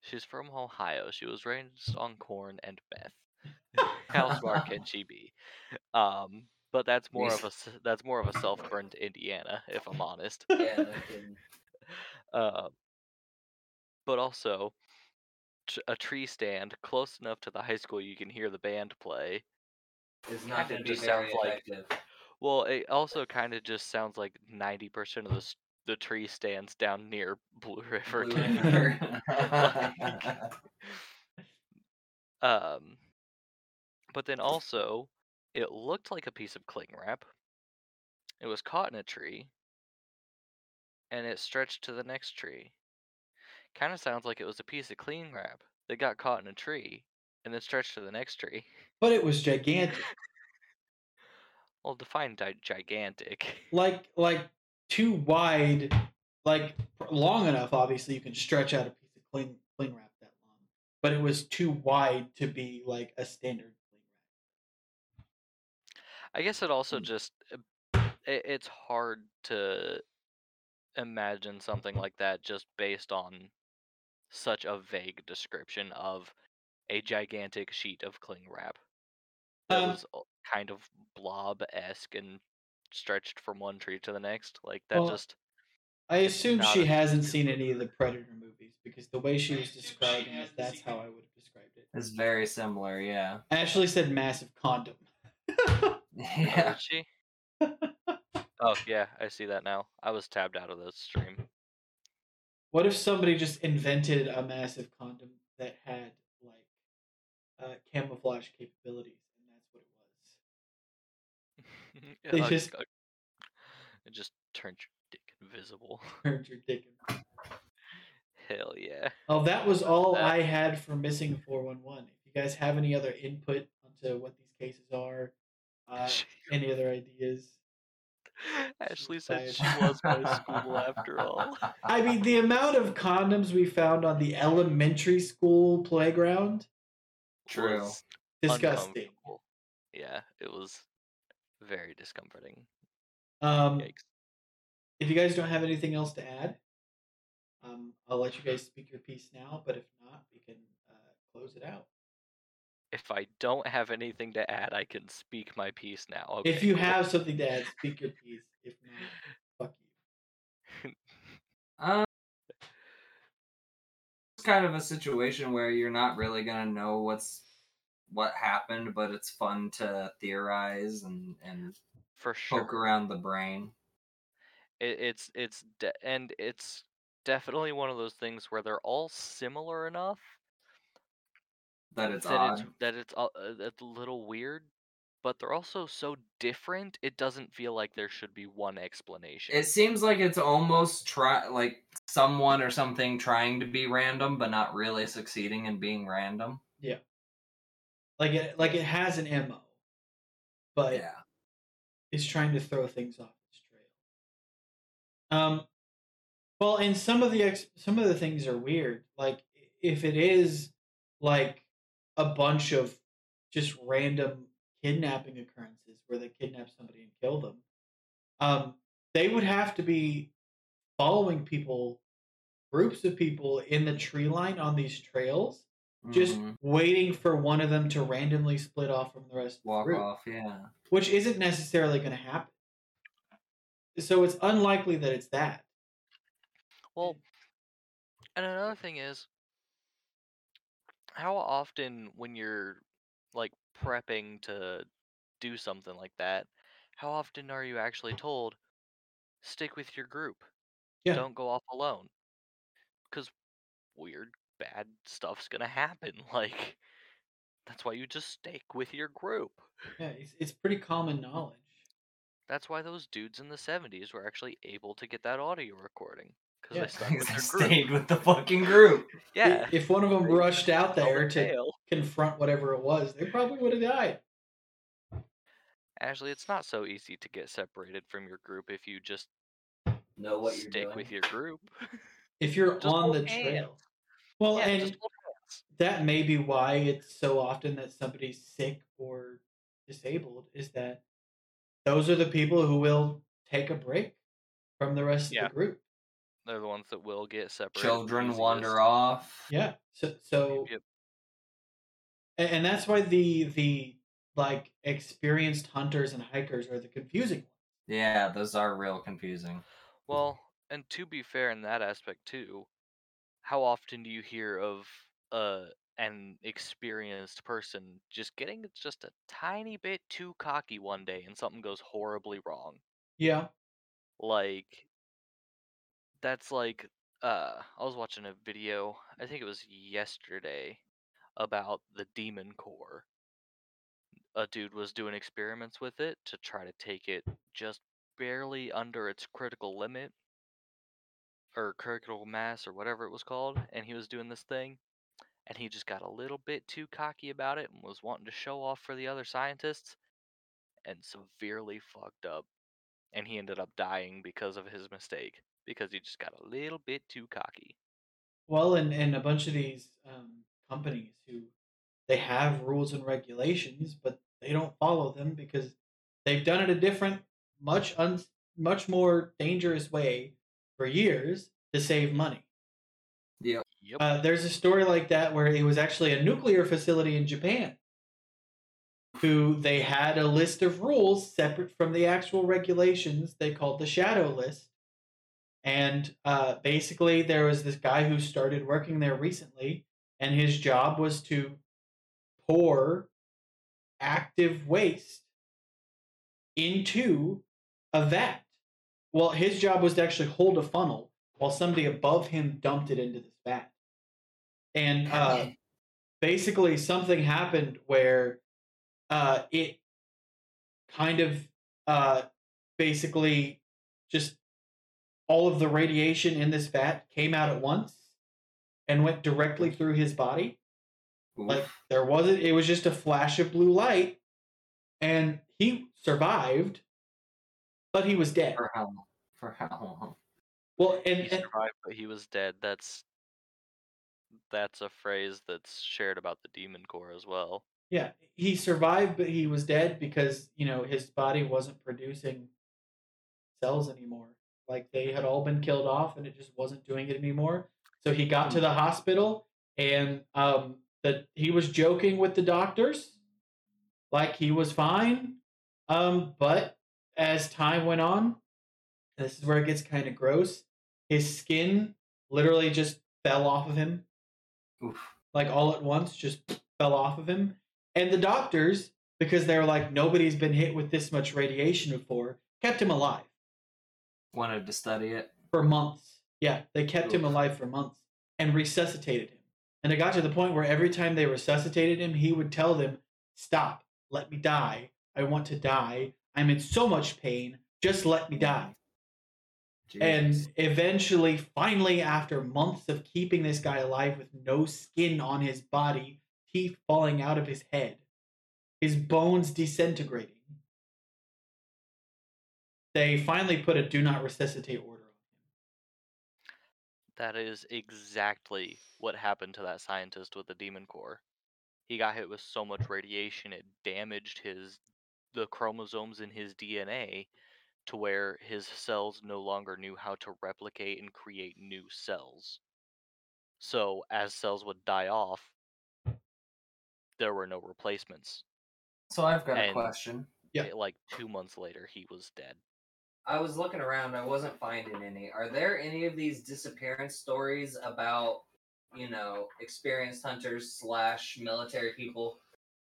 she's from Ohio. She was raised on corn and meth. How smart can she be? Um, but that's more of a that's more of a self burned Indiana, if I'm honest. Yeah, no kidding. Uh, but also a tree stand close enough to the high school you can hear the band play. It's not going to be just very sounds like- effective. Well, it also kind of just sounds like 90% of the the tree stands down near Blue River. Blue River. Um, but then also, it looked like a piece of cling wrap. It was caught in a tree, and it stretched to the next tree. Kind of sounds like it was a piece of cling wrap that got caught in a tree and then stretched to the next tree. But it was gigantic. Well, define di- gigantic. like like too wide, like long enough. Obviously, you can stretch out a piece of cling cling wrap that long, but it was too wide to be like a standard cling wrap. I guess it also Hmm. just uh, it, it's hard to imagine something like that just based on such a vague description of a gigantic sheet of cling wrap that Um, was uh, kind of blob esque and stretched from one tree to the next. Like that Well, just I assume she a- hasn't seen any of the Predator movies because the way she was describing it, that's how I would have described it. It's very similar, yeah. Ashley said massive condom. Oh, Yeah. did she? oh yeah, I see that now. I was tabbed out of the stream. What if somebody just invented a massive condom that had like uh, camouflage capabilities, and that's what it was? Yeah, They uh, just- uh, it just turned your dick invisible. Turned your dick. Hell yeah. Oh, that was all That- I had for missing four one one. If you guys have any other input onto what these cases are, uh, any other ideas? Ashley said she was my school after all. I mean, the amount of condoms we found on the elementary school playground, True. disgusting. Yeah, it was very discomforting. Um, Yikes. if you guys don't have anything else to add, um, I'll let you guys speak your piece now. But if not, we can uh, close it out. If I don't have anything to add, I can speak my piece now. if you have something to add, speak your piece. If not, fuck you. Um, it's kind of a situation where you're not really gonna know what's what happened, but it's fun to theorize and and for sure, poke around the brain. it, it's it's de- and it's definitely one of those things where they're all similar enough That it's that odd. it's that it's a, uh, it's a little weird, but they're also so different. It doesn't feel like there should be one explanation. It seems like it's almost try like someone or something trying to be random, but not really succeeding in being random. Like it, like it has an mo, but yeah. is trying to throw things off its trail. Um, well, and some of the ex- some of the things are weird. Like if it is like a bunch of just random kidnapping occurrences where they kidnap somebody and kill them, um, they would have to be following people, groups of people in the tree line on these trails, just Mhm. waiting for one of them to randomly split off from the rest of the walk group off. Yeah. which isn't necessarily going to happen. So it's unlikely that it's that. Well, and another thing is, how often when you're like prepping to do something like that, how often are you actually told, stick with your group, Yeah. don't go off alone? Because weird, bad stuff's gonna happen. Like, that's why you just stick with your group. Yeah, it's, it's pretty common knowledge. That's why those dudes in the 70s were actually able to get that audio recording. Because Yeah, they stuck with Because their group. stayed with the fucking group. Yeah. If one of them They rushed out there to tale. confront whatever it was, they probably would have died. Ashley, it's not so easy to get separated from your group if you just Know what you're stick doing. with your group. If you're Just on the trail. Well, yeah, and just that may be why it's so often that somebody's sick or disabled is that those are the people who will take a break from the rest Yeah. of the group. They're the ones that will get separated. Children wander off. Yeah. So so Yep. and, and that's why the the like experienced hunters and hikers are the confusing ones. Yeah, those are real confusing. Well, and to be fair in that aspect too, how often do you hear of uh an experienced person just getting just a tiny bit too cocky one day and something goes horribly wrong? Yeah. like that's like uh I was watching a video, I think it was yesterday, about the demon core. A dude was doing experiments with it to try to take it just barely under its critical limit. Or critical mass or whatever it was called, and he was doing this thing, and he just got a little bit too cocky about it and was wanting to show off for the other scientists, and severely fucked up, and he ended up dying because of his mistake because he just got a little bit too cocky. Well, and, and a bunch of these um, companies who they have rules and regulations, but they don't follow them because they've done it a different, much un, much more dangerous way for years to save money. Yep. Yep. Uh, there's a story like that where it was actually a nuclear facility in Japan who they had a list of rules separate from the actual regulations they called the shadow list and uh, basically there was this guy who started working there recently and his job was to pour active waste into a vat well his job was to actually hold a funnel while somebody above him dumped it into this vat. And uh, basically something happened where uh, it kind of uh, basically just all of the radiation in this vat came out at once and went directly through his body. Like there wasn't it was just a flash of blue light and he survived but he was dead. for how long? for how long? Well, and, He and survived, but he was dead. That's that's a phrase that's shared about the Demon Core as well. Yeah, he survived, but he was dead because you know his body wasn't producing cells anymore. Like they had all been killed off, and it just wasn't doing it anymore. So he got to the hospital, and um, that he was joking with the doctors, like he was fine. Um, but as time went on, this is where it gets kind of gross. His skin literally just fell off of him Oof. like all at once, just fell off of him. And the doctors, because they were like, nobody's been hit with this much radiation before, kept him alive Wanted to study it. for months. Yeah, they kept him alive for months and resuscitated him. And it got to the point where every time they resuscitated him, he would tell them, Stop, let me die. I want to die. I'm in so much pain. Just let me die. And eventually, finally, after months of keeping this guy alive with no skin on his body, teeth falling out of his head, his bones disintegrating, they finally put a do not resuscitate order on him. That is exactly what happened to that scientist with the Demon Core. He got hit with so much radiation it damaged his the chromosomes in his DNA to where his cells no longer knew how to replicate and create new cells. So as cells would die off, there were no replacements. So I've got a question. Yeah. Eh, Like two months later, he was dead. I was looking around, I wasn't finding any. Are there any of these disappearance stories about, you know, experienced hunters slash military people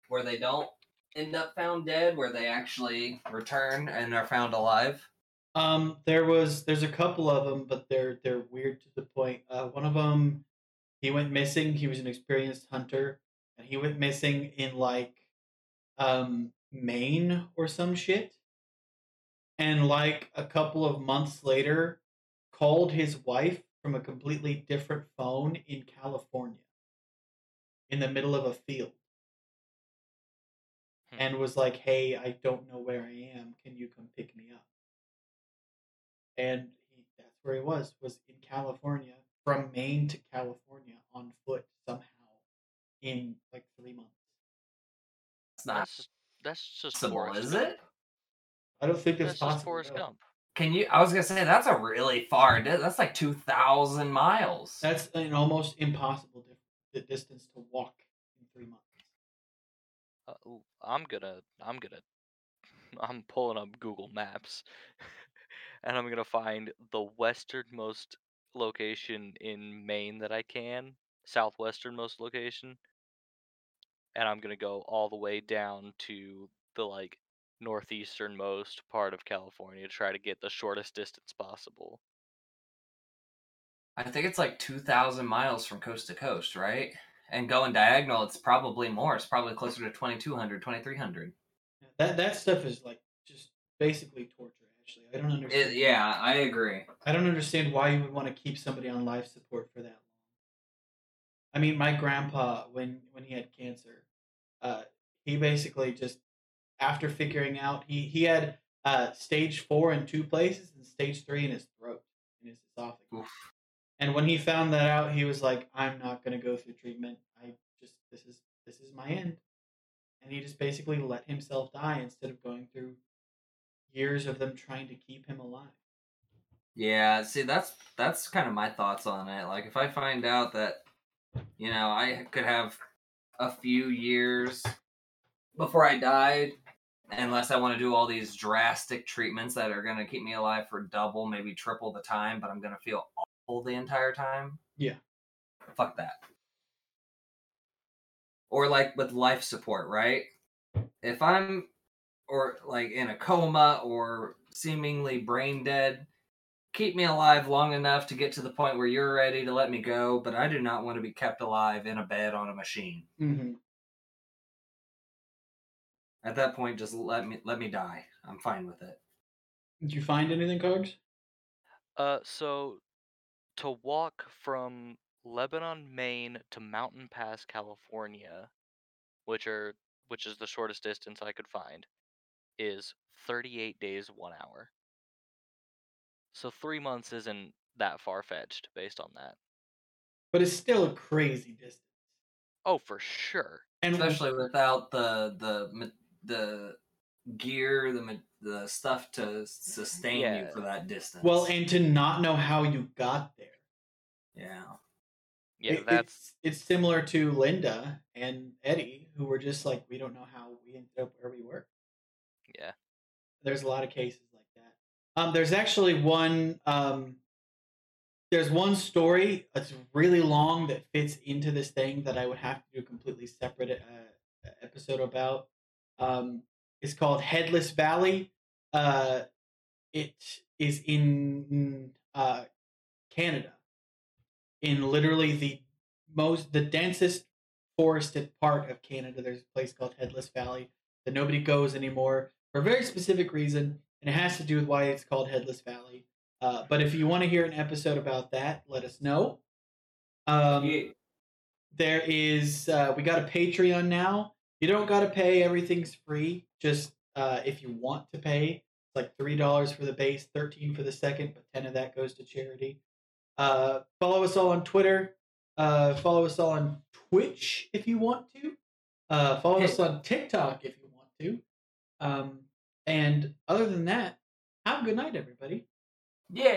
where they don't end up found dead, where they actually return and are found alive? Um, there was there's a couple of them, but they're they're weird to the point. Uh, one of them, he went missing. He was an experienced hunter, and he went missing in like, um, Maine or some shit. And like a couple of months later, called his wife from a completely different phone in California, in the middle of a field. And was like, "Hey, I don't know where I am. Can you come pick me up?" and he, that's where he was was in California from Maine to California on foot somehow in like three months. It's not That's just that's just possible, is Gump. it? I don't think That's it's just possible. Forrest no. Gump. Can you? I was gonna say that's a really far. That's like two thousand miles. That's an almost impossible dif- the distance to walk in three months. Uh, ooh, I'm gonna, I'm gonna, I'm pulling up Google Maps, and I'm gonna find the westernmost location in Maine that I can, southwesternmost location, and I'm gonna go all the way down to the like northeasternmost part of California to try to get the shortest distance possible. I think it's like 2,000 miles from coast to coast, right? And going diagonal, it's probably more. It's probably closer to 2,200, 2,300. That that stuff is like just basically torture. Actually, I don't understand. It, yeah, I agree. I don't understand why you would want to keep somebody on life support for that long. I mean, my grandpa, when when he had cancer, uh, he basically just after figuring out he he had uh, stage four in two places and stage three in his throat in his esophagus. Oof. And when he found that out, he was like, "I'm not going to go through treatment. I just this is this is my end." And he just basically let himself die instead of going through years of them trying to keep him alive. Yeah, see, that's that's kind of my thoughts on it. Like, if I find out that, you know, I could have a few years before I died, unless I want to do all these drastic treatments that are going to keep me alive for double, maybe triple the time, but I'm going to feel the entire time. Yeah. Fuck that. Or like with life support, right? If I'm or like in a coma or seemingly brain dead, keep me alive long enough to get to the point where you're ready to let me go, but I do not want to be kept alive in a bed on a machine. Mm-hmm. At that point, just let me let me die. I'm fine with it. Did you find anything, Cogs? Uh, so to walk from Lebanon, Maine to Mountain Pass, California, which are which is the shortest distance I could find, is 38 days, one hour. So three months isn't that far fetched based on that. But it's still a crazy distance. Oh, for sure. And Especially without the the the gear, the the stuff to sustain you for that distance. well, and to not know how you got there. yeah, Yeah, It- that's it's, it's similar to Linda and Eddie, who were just like, we don't know how we ended up where we were. yeah. There's a lot of cases like that. Um, there's actually one. Um, there's one story that's really long that fits into this thing that I would have to do a completely separate uh, episode about. Um, it's called Headless Valley. Uh, it is in uh, Canada, in literally the most the densest forested part of Canada. There's a place called Headless Valley that nobody goes anymore for a very specific reason, and it has to do with why it's called Headless Valley. Uh, but if you want to hear an episode about that, let us know. Um, Yeah. there is uh, we got a Patreon now. You don't got to pay; everything's free. Just uh, if you want to pay, it's like three dollars for the base, thirteen for the second, but ten of that goes to charity. Uh, follow us all on Twitter. Uh, follow us all on Twitch if you want to. Uh, follow us on TikTok if you want to. Um, and other than that, have a good night, everybody. yeah.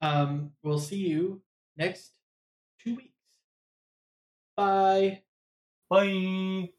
Um, we'll see you next two weeks. Bye. Bye.